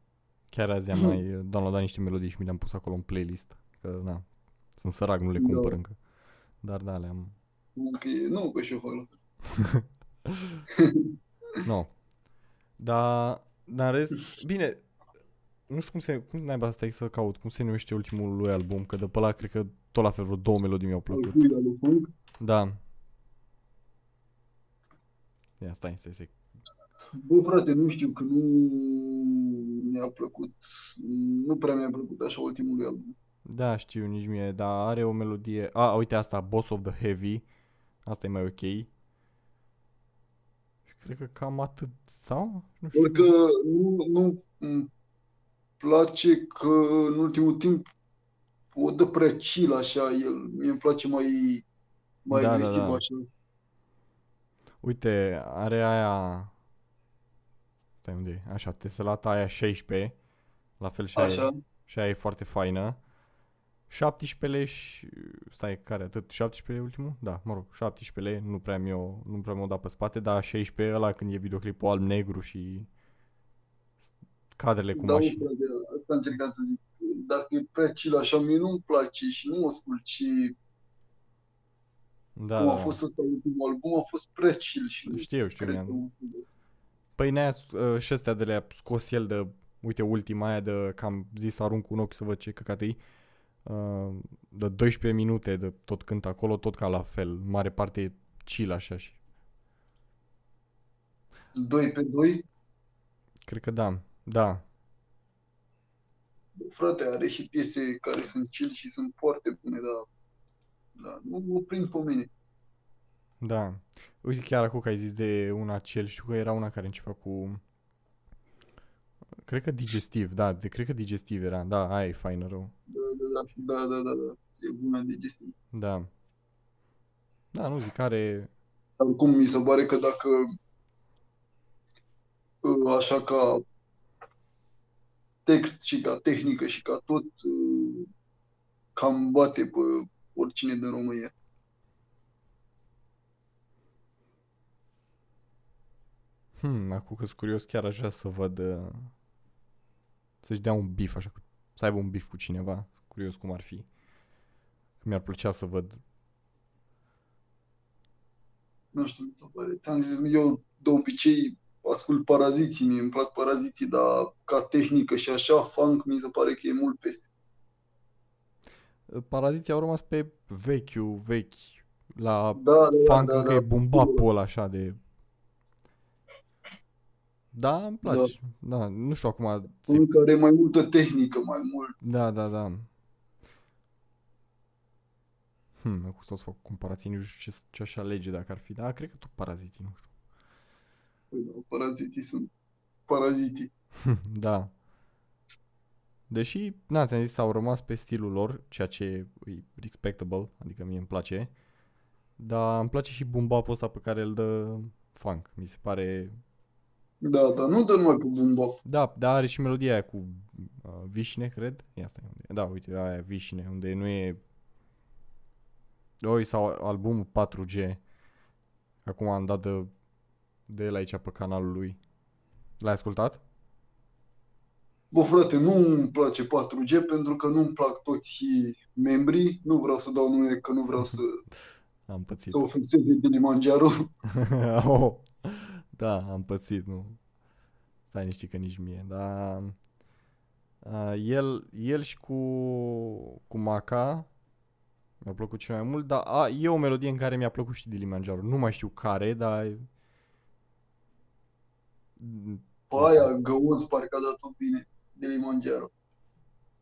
chiar azi am mai downloadat niște melodii și mi le-am pus acolo în playlist. Că, na, Sunt sărac, nu le Da. cumpăr încă. Dar da, le-am... Încă e, nu, că și eu fac la fel. No. Dar, dar în rest, bine, nu știu cum se, cum naiba asta să caut, cum se numește ultimul lui album, că de pe ăla cred că tot la fel vreo două melodii mi-au plăcut. Uite, lui Funk. Da. Ia, stai, stai, stai. Bă, frate, nu știu, că nu mi-a plăcut, nu prea mi-a plăcut așa ultimul lui album. Da, știu, nici mie, dar are o melodie... A, uite asta, Boss of the Heavy. Asta e mai ok. Și cred că cam atât, sau? Nu știu. Doar că nu, nu îmi place că în ultimul timp o dă prea chill așa el. Mie îmi place mai, mai Da, da, agresiv da. așa. Uite, are aia... Stai, unde e? Așa, teselata aia 16. La fel și aia, Așa. și aia e foarte faină. 17 și... Stai, care atât? 17 ultimul? Da, mă rog, 17 nu prea mi-o, nu prea mi-o dat pe spate, dar 16 ăla când e videoclipul alb-negru și cadrele cu Da, mașini. frate, asta încercam să zic. Dacă e prea chill așa, mie nu-mi place și nu o ascult și Da, cum da, a da. fost ăsta ultimul album, a fost prea chill și nu Știu, știu, cred că... mi-am... Păi ne-aia uh, și astea de le-a scos el de, uite, ultima aia de, că am zis să arunc un ochi să văd ce căcat e, uh, de 12 minute de tot cânt acolo, tot ca la fel, mare parte e chill așa și 2 pe 2, cred că da, da, frate, are și piese care sunt chill și sunt foarte bune, dar da, nu mă prind pe mine. da. Uite, chiar acum că ai zis de una cel, știu că era una care începea cu, cred că digestiv, da, de, cred că digestiv era, da, aia e faină rău, Da, da, da, da, da, da. E bună digestiv. da. Da, nu zic, are, Oricum, mi se pare că dacă uh, așa ca text și ca tehnică și ca tot uh, cam bate pe oricine din România. Hmm, acum că sunt curios, chiar aș vrea să văd uh, să-și dea un bif așa, cu- să aibă un bif cu cineva. Curios cum ar fi. Mi-ar plăcea să văd. Nu știu, mi se pare. Ți-am zis, eu de obicei ascult paraziții, mie îmi plac paraziții, dar ca tehnică și așa, funk mi se pare că e mult peste. Uh, Paraziții au rămas pe vechiul, vechi. La Da, da, da, funk da, încă da. e bumbapul ăla așa de... Da, îmi place. Da, nu știu acum. Se... În care e mai multă tehnică, mai mult. Da, da, da. Hmm, acum stau să fac comparații, nu știu ce, ce aș alege dacă ar fi. Da, cred că tot paraziții, nu știu. Păi da, Paraziții sunt paraziții. Da. Deși, na, ți-am zis, au rămas pe stilul lor, ceea ce e respectable, adică mie îmi place. Dar îmi place și bumbapul ăsta pe care îl dă funk. Mi se pare... Da, dar nu dă numai pe bumba. Da, dar are și melodia aia cu uh, vișine, cred. Ia stai, unde e? Da, uite, aia vișine, unde nu e... Oi, sau albumul 4G. Acum am dat de, de el aici pe canalul lui. L-ai ascultat? Bă, frate, nu îmi place 4G pentru că nu-mi plac toți membrii. Nu vreau să dau nume, că nu vreau să, Am pățit. să ofenseze Dilimanjaro. oh, da, am pățit, nu. Stai niște că nici mie, dar uh, el, el și cu, cu Maca mi-a plăcut cel mai mult, dar a, e o melodie în care mi-a plăcut și Dilimanjaro. Nu mai știu care, dar... Pe aia, găuț, parcă a dat-o bine. Dilimanjaro.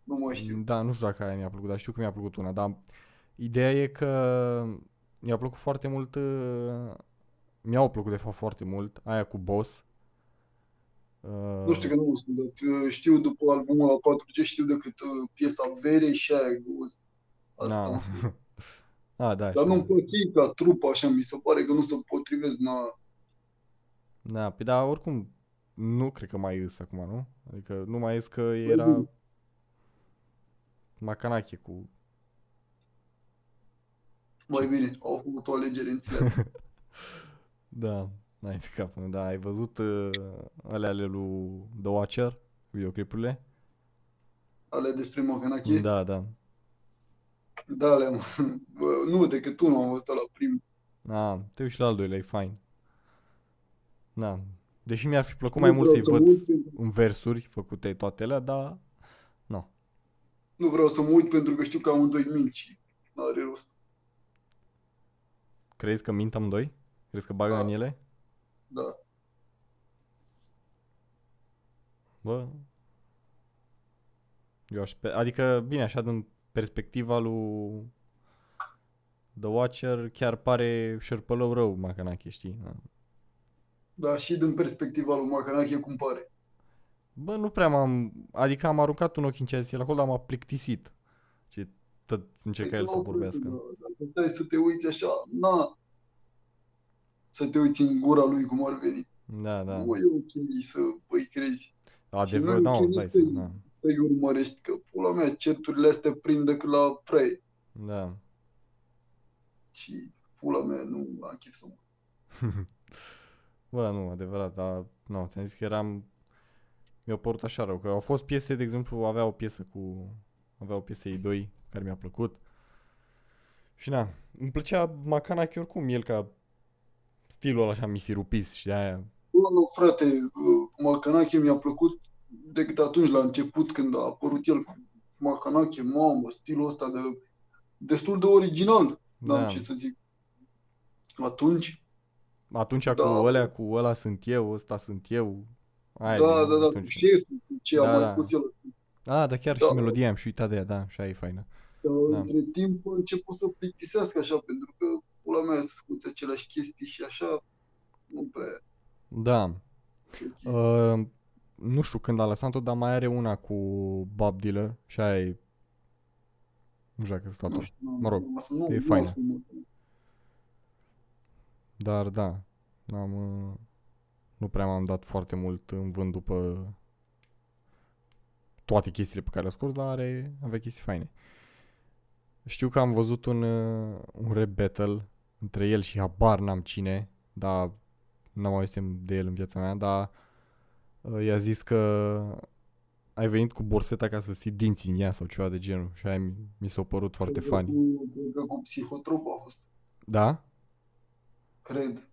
Nu mai știu. Da, nu știu dacă aia mi-a plăcut, dar știu că mi-a plăcut una, dar ideea e că mi-a plăcut foarte mult, uh, mi-au plăcut de fapt foarte mult, aia cu Boss. Uh, Nu știu că nu am ascultat. Știu după albumul la 4G, știu decât uh, piesa Vere și aia găuț. Asta Na. am știut. Ah, da, Dar și- nu-mi place ei ca trupă, așa, mi se pare că nu se potrivesc, na. Da, pe da, oricum, nu cred că mai ies acum, nu? Adică nu mai ies că bine. era Macanache cu... Mai bine, au făcut o alegere înțeleaptă. Da, n-ai de capul meu, da, ai văzut uh, alea ale lui The Watcher, videoclipurile? Alea despre Macanache. Da, da. Da, le-am... Bă, nu, decât unul am văzut la primul. Da, te uiți și la al doilea, e fain. Da. Deși mi-ar fi plăcut Nu mai mult vreau să-i să mă văd uit pentru- în versuri făcute toate alea, dar Nu vreau să mă uit pentru că știu că amândoi mint și n-are rost. crezi că mint amândoi? Crezi că bagă Da. în ele? Da. Bă, eu aș spe- adică, bine, așa din perspectiva lui The Watcher, chiar pare șerpălău rău Macanaki, știi? Da. Da, și din perspectiva lui Macanache cum pare. Bă, nu prea m-am, adică am aruncat un ochi în ceea ce el acolo, dar m-a plictisit. Ce tot încerca el Păi, să nu, vorbească. da, Dacă stai să te uiți așa, na, să te uiți în gura lui cum ar veni. Da, da. Nu e ok să îi crezi. Adevăr, nu e da, ok mă, nici stai să-i- să, da. Să-i urmărești, că pula mea, certurile astea prind decât la prei. Da. Și pula mea, nu am chef să mă... Bă, nu, adevărat, dar nu, ți-am zis că eram mi-a părut așa rău, că au fost piese, de exemplu, avea o piesă cu avea o piesă I2 care mi-a plăcut. Și na, îmi plăcea Macanaki oricum, el ca stilul ăla așa misirupis și de aia. Bă, nu, frate, uh, Macanache mi-a plăcut decât atunci la început când a apărut el cu Macanache, mamă, stilul ăsta de destul de original, n-am Da. ce să zic. Atunci, Atunci Da. cu ălea, cu ăla sunt eu, ăsta sunt eu. Aia da, zic, da, da, cu atunci. șeful, cu ce Da, a mai da. scos el. A, dar chiar Da. și melodia am și uitat de ea, da, și aia e faină. Dar Da. între timp a început să plictisească așa, pentru că pula mea să făcuți aceleași chestii și așa, nu prea. Da. ok. Uh, nu știu când a lăsat-o, dar mai are una cu Bob Dylan și aia e... Nu știu dacă s-a Nu tot. știu, nu, mă rog, nu, nu, e nu faină. ascult mult. Dar da, am, uh, nu prea m-am dat foarte mult în vând după toate chestiile pe care le-a scos, dar are, avea chestii faine. Știu că am văzut un, uh, un rap battle între el și habar n-am cine, dar n-am auzit de el în viața mea, dar uh, i-a zis că ai venit cu borseta ca să ții dinții în ea sau ceva de genul și aia mi, mi s-a părut foarte Cred că funny. Cu, cred că cu psihotrop a fost, Da? Cred.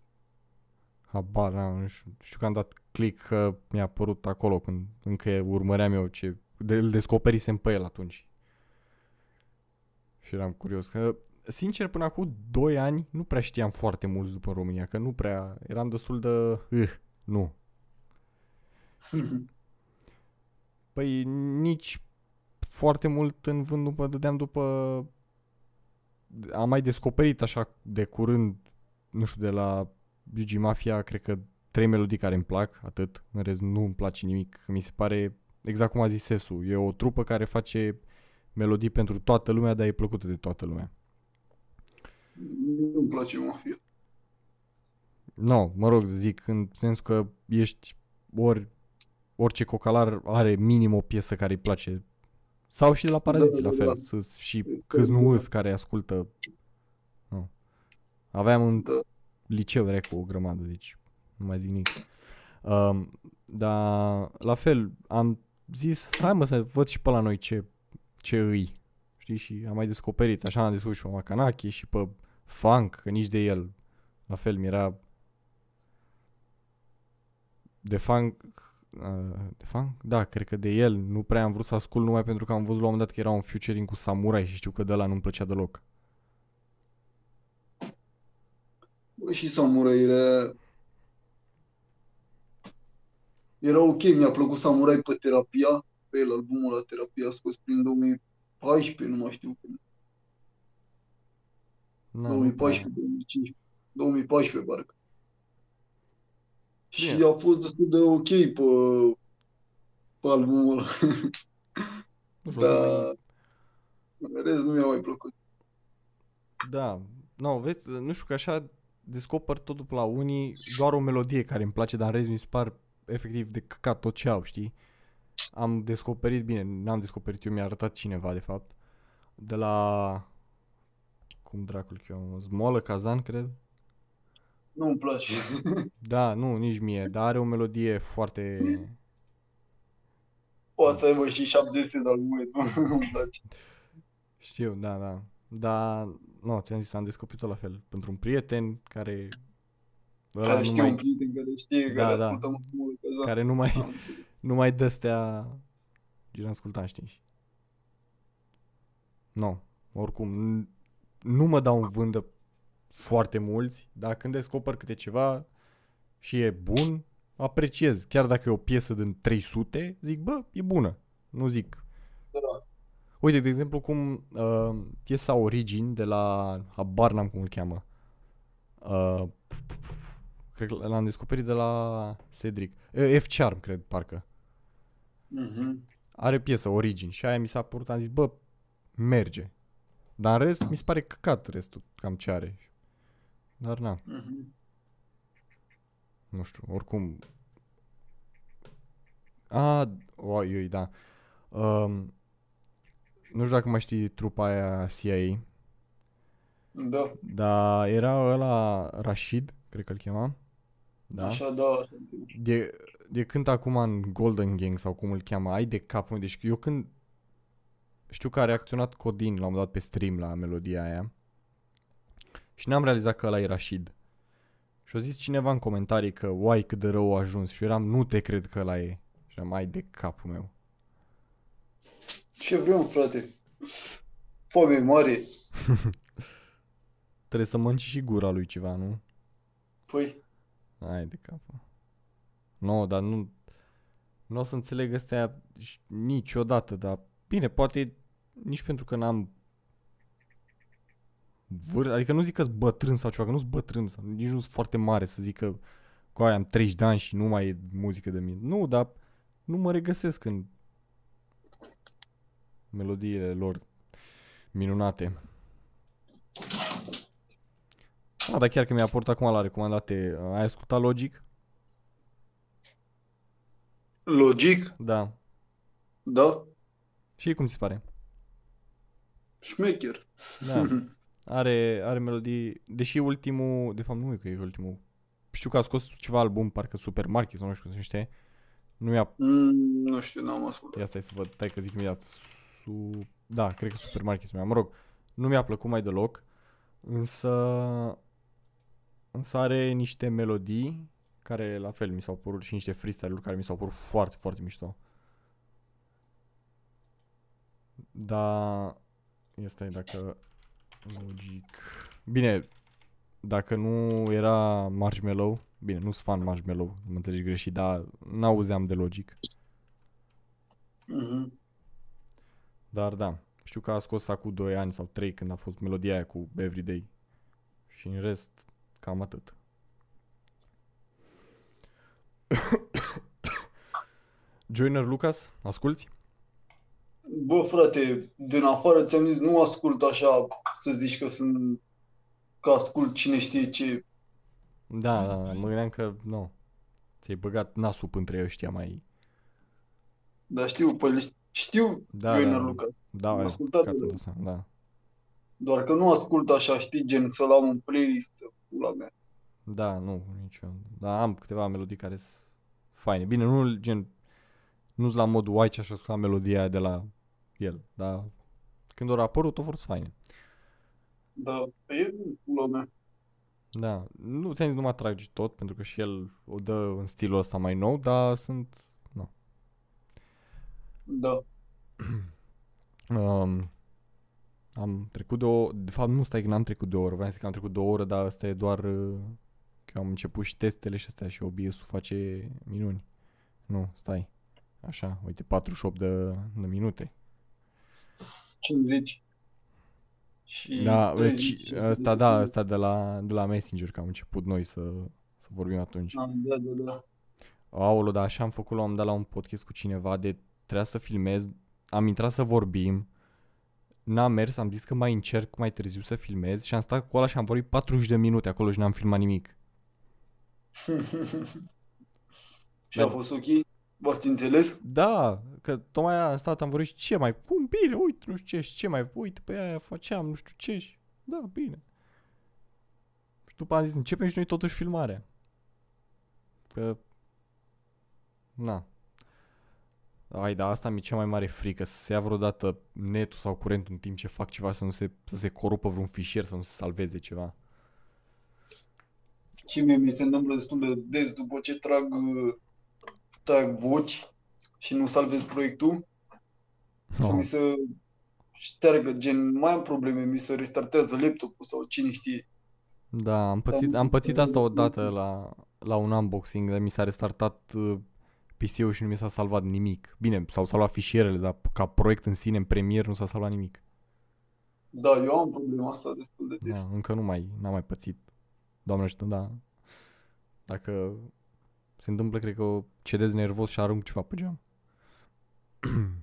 Habar n-am, nu știu, știu că am dat click că mi-a apărut acolo când încă urmăream eu ce... De, îl descoperisem pe el atunci. Și eram curios că, sincer, până acum 2 ani nu prea știam foarte mulți după România, că nu prea, eram destul de... Uh, nu. Păi nici foarte mult în vând după, dădeam după... Am mai descoperit așa de curând, nu știu, de la Gigi Mafia, cred că trei melodii care îmi plac, atât, în rest nu îmi place nimic, mi se pare, exact cum a zis Sesu, e o trupă care face melodii pentru toată lumea, dar e plăcută de toată lumea. Nu-mi place mafia. Nu, no, mă rog, zic în sensul că ești ori orice cocalar are minim o piesă care îi place. Sau și de la paraziții Da, la da, fel. da. Să, și Exact, câți nu da. îs care ascultă. Nu. Aveam în Da. liceu recu o grămadă, deci nu mai zic nimic. Um, dar la fel, am zis, hai mă să văd și pe la noi ce, ce îi. Știi? Și am mai descoperit, așa am descoperit și pe Macanaki și pe Funk, că nici de el. La fel, mi-era de funk uh, de funk? Da, cred că de el nu prea am vrut să ascult numai pentru că am văzut la un moment dat că era un featuring cu Samurai și știu că de la nu-mi plăcea deloc. Bă, și Samurai era... Era ok, mi-a plăcut Samurai pe terapia, pe el albumul la terapia scos prin 2014, nu mai știu când, Na, nu 2014, 2015, 2014 parcă. Și Bine. a fost destul de ok pe, pe albumul ăla, prea. Nu știu, o să mai... dar în rest nu mi-a mai plăcut. Da, nu, vezi, nu știu că așa descoper tot după la unii doar o melodie care îmi place, dar în rest mi se par efectiv de căcat tot ce au, știi? Am descoperit, bine, n-am descoperit eu, mi-a arătat cineva de fapt, de la, cum dracul cheamă, Zmolă Kazan, cred? Nu-mi place. Da, nu, nici mie, dar are o melodie foarte, Poate să aibă și 70 de albume, nu- nu-mi place. știu, da, da, Dar, nu, ți-am zis, am descoperit-o la fel. Pentru un prieten care... ăla Care nu știe mai, un prieten care știe, Da, care da. ascultă muzică mult, da. care nu mai, Am înțeles. nu mai dă stea... Gen ascultam, știi? Nu, oricum, n- nu mă dau în vândă foarte mulți, dar când descoper câte ceva și e bun, apreciez. Chiar dacă e o piesă din 300, zic, bă, e bună. Nu zic. Da. Uite, de exemplu, cum uh, piesa Origin de la, habar n-am cum îl cheamă. Uh, cred că l-am descoperit de la Cedric. Uh, F-Charm, cred, parcă. Mhm. Are piesă Origin și aia mi s-a părut, am zis, bă, merge. Dar în rest, mi se pare căcat restul, cam ce are. Dar na, Mhm. nu știu, oricum. A, oi, oi, da. Um, nu știu dacă mai știi trupa aia CIA, Da, dar era ăla Rashid, cred că îl chema. Da. așa, da. De, de când acum în Golden Gang sau cum îl cheamă, ai de capul meu. Deci eu când știu că a reacționat Codin, l-am dat pe stream la melodia aia și n-am realizat că ăla e Rashid. Și a zis cineva în comentarii că uai cât de rău a ajuns și eu eram nu te cred că ăla e. Și am ai de capul meu. Ce vrem, frate? Foame mare. Trebuie să mănci și gura lui ceva, nu? Păi, Ai de capul. Nu, no, dar nu... Nu o să înțeleg astea și niciodată, dar bine, poate nici pentru că n-am vâr... Adică nu zic că-s bătrân sau ceva, că nu sunt bătrân sau nici nu sunt foarte mare să zic că cu aia am 30 de ani și nu mai e muzică de mine. Nu, dar nu mă regăsesc în melodiile lor minunate. Da, dar chiar că mi-a portat acum la recomandate, ai ascultat Logic? logic, Da. da, Și cum ți se pare? șmecher. Da. Are, are melodii, deși ultimul, de fapt nu e că e ultimul, știu că a scos ceva album, parcă Supermarket sau nu știu cum se numește, nu mi-a, Mm, nu știu, n-am ascultat. ia stai să văd, stai că zic imediat, Su... da, cred că Supermarket se numea, mă rog, nu mi-a plăcut mai deloc, însă, însă are niște melodii care la fel mi s-au părut și niște freestyle-uri care mi s-au părut foarte, foarte mișto. Da, este dacă logic. Bine, dacă nu era Marshmallow, bine, nu sunt fan Marshmallow, mă înțelegi greșit, dar n-auzeam de logic. Mhm. Dar da, știu că a scos acum 2 ani sau 3 când a fost melodia aia cu Everyday. Și în rest, cam atât. Joiner Lucas, asculti? Bă, frate, din afară ți-am zis, nu ascult așa să zici că sunt, că ascult cine știe ce. Da, da, da, mă gândeam că nu. Ți-ai băgat nasul între ăștia mai... Dar știu, păi știu Da, Joiner da, Lucas, da, am da, ascultat gata, de el. da, sa- da. doar că nu ascult așa, știi, gen să-l am în playlist, pula mea. Da, nu, nici eu. Dar am câteva melodii care sunt faine. Bine, nu gen... Nu-s la modul uai ce aș asculta melodia aia de la el, dar când au apărut, au fost faine. Da, e pula mea. Da, nu ți-am zis, nu mă atrage tot, pentru că și el o dă în stilul ăsta mai nou, dar sunt... Nu. Da. Um, am trecut de o... De fapt, nu, stai că n-am trecut de o oră. Vreau să zic că am trecut de o oră, dar asta e doar... uh, Că am început și testele și astea și OBS-ul face minuni. Nu, stai. Așa, uite, 48 de, de minute. 50. Și Da, 36 deci, de ăsta, da, secunde. ăsta de la, de la Messenger, că am început noi să, să vorbim atunci. Ah, Da, da, da. Aolo, da, așa am făcut, l-am dat la un podcast cu cineva de trebuia să filmez, am intrat să vorbim, n-am mers, am zis că mai încerc mai târziu să filmez și am stat cu ăla și am vorbit 40 de minute acolo și n-am filmat nimic. Și a Da. fost ok? V-ați înțeles? Da, că tocmai am stat, am vorbit și ce mai, cum, bine, uite, nu știu ce, și ce mai, uite, pe aia făceam, nu știu ce, și da, bine. Și după am zis, începem și noi totuși filmarea. Că, na. Ai, da, asta mi-e cea mai mare frică, să se ia vreodată netul sau curentul în timp ce fac ceva, să nu se, să se corupă vreun fișier, să nu se salveze ceva. Și mie mi se întâmplă destul de des după ce trag, uh, trag voci și nu salvez proiectul, să Oh. mi se șteargă, gen, mai am probleme, mi se restartează laptopul sau cine știe. Da, am pățit, Am am pățit văzut asta că- odată la, la un unboxing, dar mi s-a restartat uh, PC-ul și nu mi s-a salvat nimic. Bine, s-au salvat fișierele, dar ca proiect în sine, în Premiere, nu s-a salvat nimic. Da, eu am problema asta destul de des. Da, încă nu mai, n-am mai pățit. Doamne ajută, da. Dacă se întâmplă, cred că cedez nervos și arunc ceva pe geam.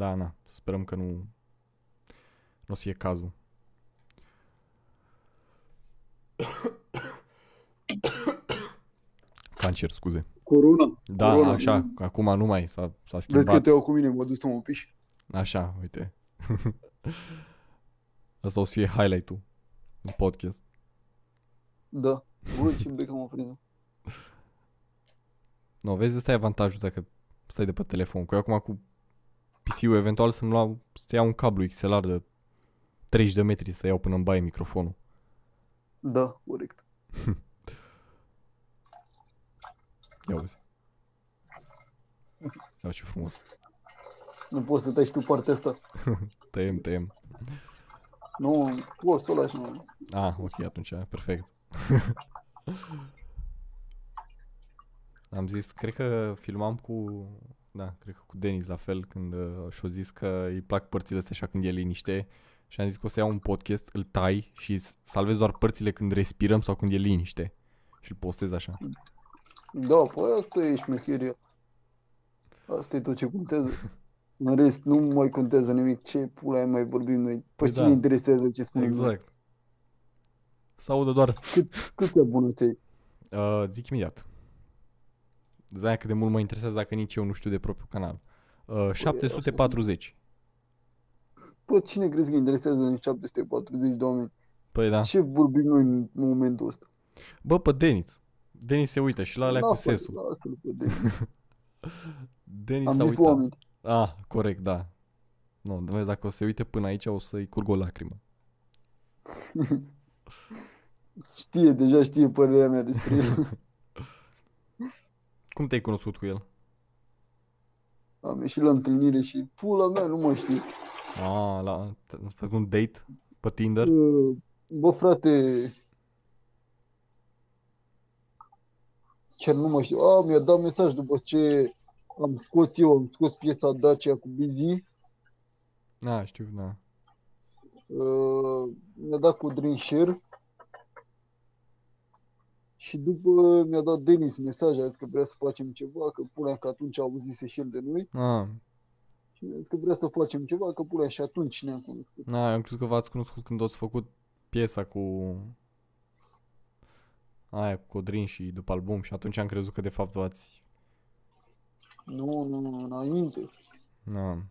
da, na, sperăm că nu, nu o să fie cazul. Cancer, scuze. Corona. Da, Corona. așa, acum nu mai s-a, s-a Vezi că schimbat. te iau cu mine, mă duc să mă piși. Așa, uite. Asta o să fie highlight-ul în podcast. Da. Bă, ce becăm o friză. Nu, vezi, ăsta e avantajul dacă stai de pe telefon. Cu eu acum cu PC-ul eventual să-mi luau, să iau un cablu XLR de 30 de metri să iau până în baie microfonul. Da, corect. Ia uzi. Ia ce frumos. Nu poți să taci tu partea asta. Tăiem, tăiem. Nu, poți să o lași, mă. Ah, ok, atunci, perfect. Am zis, cred că filmam cu, da, cred că cu Denis la fel, când uh, și-o zis că îi plac părțile astea așa când e liniște și am zis că o să iau un podcast, îl tai și s- salvez doar părțile când respirăm sau când e liniște și îl postez așa. Da, păi asta e șmecheria. Asta e tot ce contează. În rest, nu mai contează nimic. Ce pula aia mai vorbim noi? Pe Păi cine da. interesează ce spunem noi? Exact. Să audă doar, Cât, câți abonați ai? uh, zic imediat. De cât de mult mă interesează dacă nici eu nu știu de propriul canal. Uh, 740. Bă, cine crezi că interesează în 740 de oameni? Păi da. Ce vorbim noi în momentul ăsta? Bă, pe Denis. Denis se uită și la alea cu Lasă-l, sesul. lasă-l pe Denis. Denis Am s-a zis uitat. oameni. Ah, corect, da. Nu, vezi, dacă o să se uite până aici, o să-i curg o lacrimă. Știe, deja știe părerea mea despre el. Cum te-ai cunoscut cu el? Am ieșit la întâlnire și pula mea, nu mă știu. Ah, la, ați făcut un date pe Tinder? Uh, Bă, frate, chiar nu mă știu. A, mi-a dat mesaj după ce am scos eu, am scos piesa Dacia cu Busy. Ah, știu, da. Uh, mi-a dat cu Dream Share. Și după mi-a dat Denis mesaj, a zis că vrea să facem ceva, că pula că atunci a auzise și el de noi. Ah, Și mi-a zis că vrea să facem ceva, că pula și atunci ne-am cunoscut. na, eu am crezut că v-ați cunoscut când ați făcut piesa cu aia cu Codrin și după album și atunci am crezut că de fapt v-ați Nu, nu, nu, înainte. Na.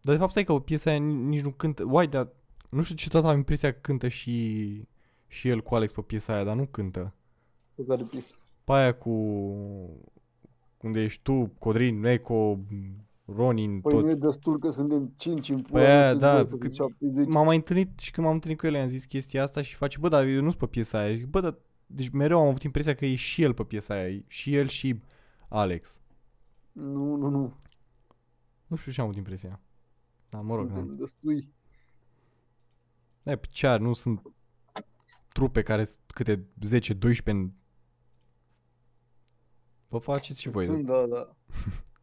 Dar de fapt stai că piesa aia ni- nici nu cântă. Uai, dar nu știu ce tot am impresia că cântă și și el cu Alex pe piesa aia, dar nu cântă. Pe care piesă. Pe aia cu unde ești tu, Codrin, Neco, Ronin, Păi tot. nu e destul că suntem 5 în pula Păi mea, aia, câți da, voi să cât- fiți 70. M-am mai întâlnit și când m-am întâlnit cu el i-am zis chestia asta și face, bă, dar eu nu sunt pe piesa aia. Zic, bă, dar deci mereu am avut impresia că e și el pe piesa aia, e și el și Alex. Nu, nu, nu. Nu știu ce am avut impresia. Da, mă rog, da. Suntem destui. E, pe ce are, nu sunt trupe care sunt câte 10-12 în... Vă faceți și voi, Sunt, da, da.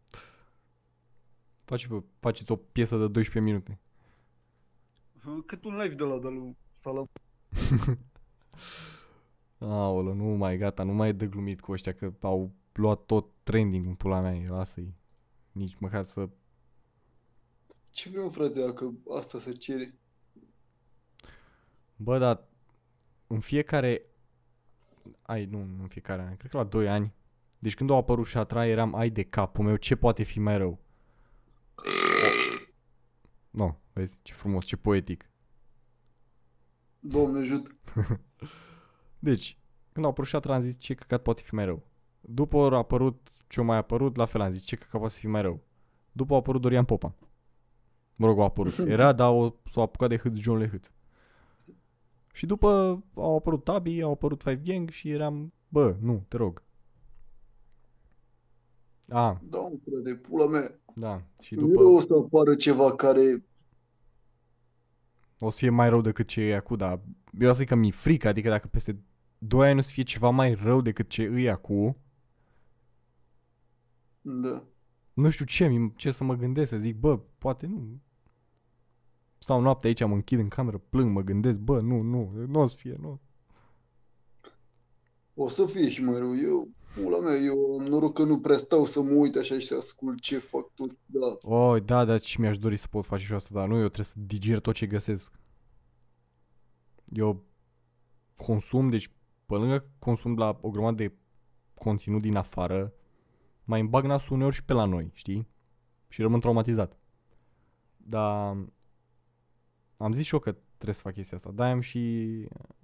faceți, vă, faceți o piesă de 12 minute. Cât un live de la de lui Salam. Aolă, nu mai, gata, nu mai e de glumit cu ăștia că au luat tot trending în pula mea, lasă-i. Nici măcar să... Ce vrem, frate, dacă asta se cere? Bă, dar în fiecare... Ai, nu, nu în fiecare an, cred că la 2 ani. Deci când au apărut șatra, eram, ai de capul meu, ce poate fi mai rău? Nu, no, vezi, ce frumos, ce poetic. Doamne ajută. Deci, când au apărut șatra, am zis ce căcat poate fi mai rău. După a apărut ce a mai apărut, la fel am zis, ce că poate să fie mai rău. După a apărut Dorian Popa. Mă rog, a apărut. Era, dar o, s-a apucat de hâț John Lehâț. Și după au apărut Tabi, au apărut Five Gang și eram, bă, nu, te rog. A, Da, mă, frate, pula mea. da. Și Mereu după o să apară ceva care... o să fie mai rău decât ce e acum, dar eu zic că mi-e frică, adică dacă peste 2 ani o să fie ceva mai rău decât ce e acum, Da. nu știu ce, mi- ce să mă gândesc, să zic, bă, poate nu. Stau noaptea aici, mă închid în cameră, plâng, mă gândesc, bă, nu, nu, nu o să fie, nu. O să fie și mai rău. Eu, pula mea, eu am noroc că nu prea stau să mă uit așa și să ascult ce fac toți, da. Oh, da, dar și mi-aș dori să pot face și asta, dar nu, eu trebuie să diger tot ce găsesc. Eu consum, deci pe lângă că consum la o grămadă de conținut din afară, mai îmi bag nasul uneori și pe la noi, știi? Și rămân traumatizat. Dar am zis și eu că trebuie să fac chestia asta. Da, am și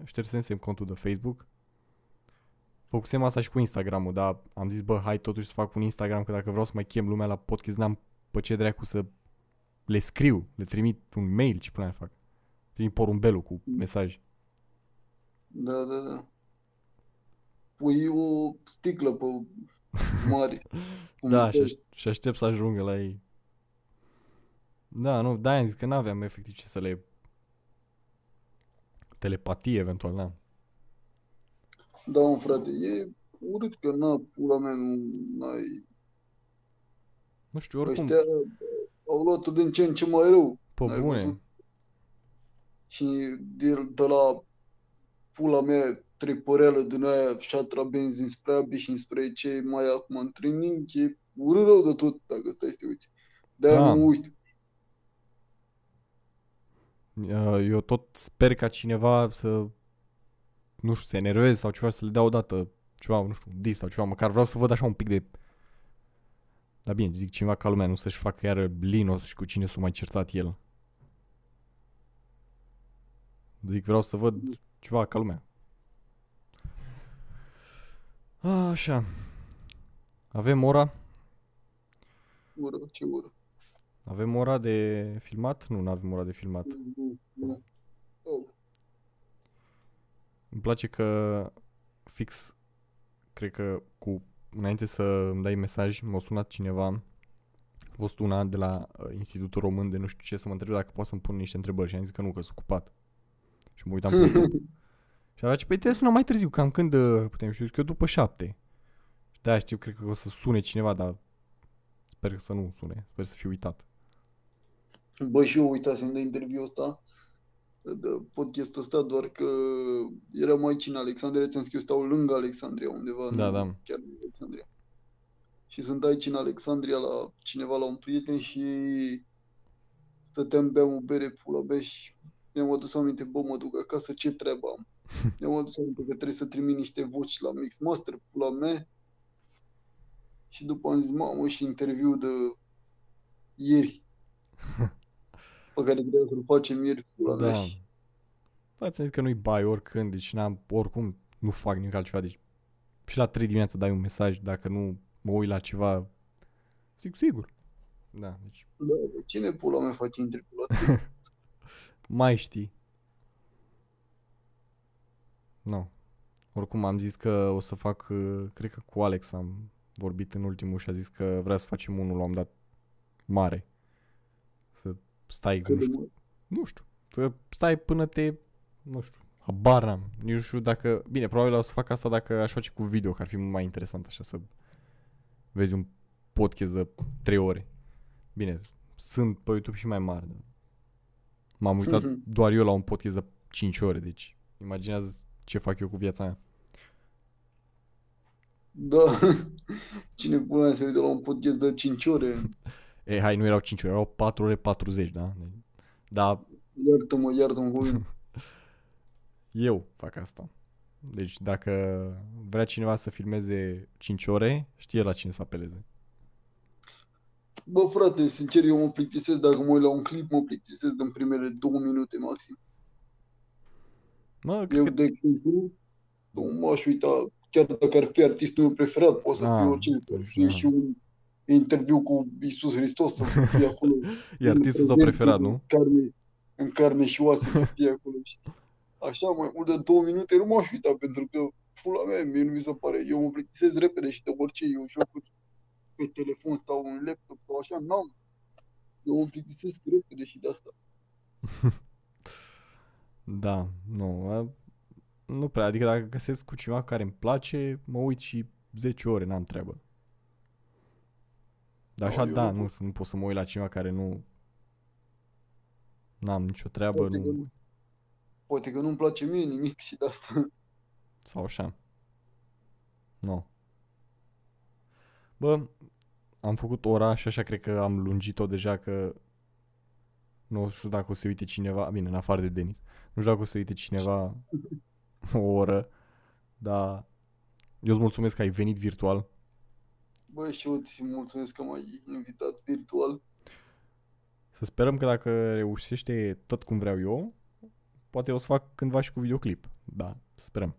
ștersesem contul de Facebook. Făcusem asta și cu Instagramul, dar am zis, bă, hai totuși să fac un Instagram, că dacă vreau să mai chem lumea la podcast, n-am pe ce dracu să le scriu, le trimit un mail, ce până fac. Trimit porumbelul cu mesaj. Da, da, da. Pui o sticlă pe mare. Cum Da, se- și, aș- și aștept să ajungă la ei. Da, nu, da, am zis că n-aveam efectiv ce să le... Telepatie, eventual, da. Da, mă, frate, e urât că na, pula mea, nu ai... Nu știu, oricum, Ăștia au luat-o din ce în ce mai rău. pe ai bune. văzut? Și de, de la pula mea trepăreală din aia șatra benzi spre abi și spre ce e mai acum în training, e urât rău de tot dacă stai să te uiți. De-aia Da. nu uit. Uh, Eu tot sper ca cineva să, nu știu, să se enerveze sau ceva, să le dea odată ceva, nu știu, dis sau ceva, măcar vreau să văd așa un pic de... Dar bine, zic cineva ca lumea, nu să-și facă iară linos și cu cine s-a mai certat el. Zic, vreau să văd ceva ca lumea. A, Așa. Avem ora? Ură, ce ură. Avem ora de filmat? Nu, nu avem ora de filmat. Nu, nu. Oh, Îmi place că fix, cred că cu, înainte să îmi dai mesaj, m-a sunat cineva, a fost una de la uh, Institutul Român de nu știu ce, să mă întrebe dacă poate să-mi pun niște întrebări și am zis că nu, că sunt ocupat. Și mă uitam pe YouTube. și avea ce, păi te sună mai târziu, cam când uh, putem? Și eu zic că eu după șapte. Și de știu, cred că o să sune cineva, dar sper să nu sune, sper să fiu uitat. Bă, și eu uitasem de interviul ăsta, de podcastul ăsta, doar că eram aici în Alexandria, ți-am zis că eu stau lângă Alexandria undeva, Da, nu da. chiar în Alexandria. Și sunt aici în Alexandria la cineva, la un prieten și stăteam, beam o bere, pula mea și mi-am adus aminte, bă, mă duc acasă, ce treabă am? Mi-am adus aminte că trebuie să trimit niște voci la Mix Master, pula mea. Și după am zis, mamă, și interviu de ieri pe care trebuia să-l facem ieri, pula mea. Da. Și Da, ți-am zis că nu-i bai oricând, deci n-am, oricum nu fac nimic altceva, deci și la 3 dimineața dai un mesaj, dacă nu mă uit la ceva, zic sigur. Da, deci da, bă, cine pula mea face interviu la tine? mai știi. Nu. Oricum am zis că o să fac, uh, cred că cu Alex am vorbit în ultimul și a zis că vrea să facem unul la un dat mare. Să stai, Cât nu de știu, mult? nu știu, să stai până te, nu știu, habar n-am. Nici nu știu dacă, bine, probabil o să fac asta dacă aș face cu video, că ar fi mult mai interesant așa să vezi un podcast de 3 ore. Bine, sunt pe YouTube și mai mari. dar M-am uitat doar eu la un podcast de 5 ore, deci imaginează ce fac eu cu viața mea. Da. Cine pula mea se uită la un podcast de 5 ore? Ei, hai, nu erau 5 ore, erau 4 ore 40, da? Da, Iartă-mă, iartă-mă, Hoin. eu fac asta. Deci dacă vrea cineva să filmeze 5 ore, știe la cine să apeleze. Bă, frate, sincer, eu mă plictisesc dacă mă uit la un clip, mă plictisesc în primele două minute maxim. Mă, cred Eu, că, de exemplu, nu m-aș uita chiar dacă ar fi artistul meu preferat, poate să Ah, fie oricine, poate să fie da. și un interviu cu Isus Hristos să fie acolo. E artistul tău prezent, preferat, în nu? Carne, în carne și oase să fie acolo. Și așa, mai mult de două minute nu m-aș uita, pentru că pula mea, mie nu mi se pare, eu mă plictisesc repede și de orice, eu jocuri pe telefon sau un laptop sau așa, n-am. Eu mă plictisesc repede și de asta. Da, nu. a- Nu prea, adică dacă găsesc cu cineva care îmi place, mă uit și 10 ore, n-am treabă. Dar Da, așa, eu da, nu nu pot. știu, nu pot să mă uit la cineva care nu... N-am nicio treabă, Poate că nu... nu. Poate că nu-mi place mie nimic și de asta. Sau așa. Nu. Bă, am făcut ora și așa cred că am lungit-o deja că nu știu dacă o să uite cineva, bine, în afară de Denis, nu știu dacă o să uite cineva o oră, dar eu îți mulțumesc că ai venit virtual. Bă, și eu ți mulțumesc că m-ai invitat virtual. Să sperăm că dacă reușește tot cum vreau eu, poate o să fac cândva și cu videoclip. Da, sperăm.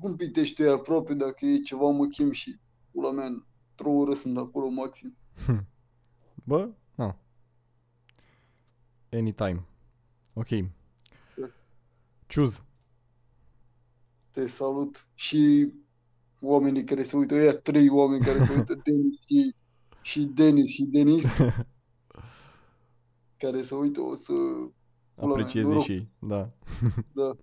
Cum pitești tu e aproape, dacă e ceva mă chem și pula mea, într-o oră sunt acolo maxim. Bă, na. Anytime. Ok. Exact. Choose. Te salut și oamenii care se uită, ăia trei oameni care se uită, Denis și, și Denis și Denis, care se uită, o să, Pula mea, Apreciezi noroc. și ei. Da. da,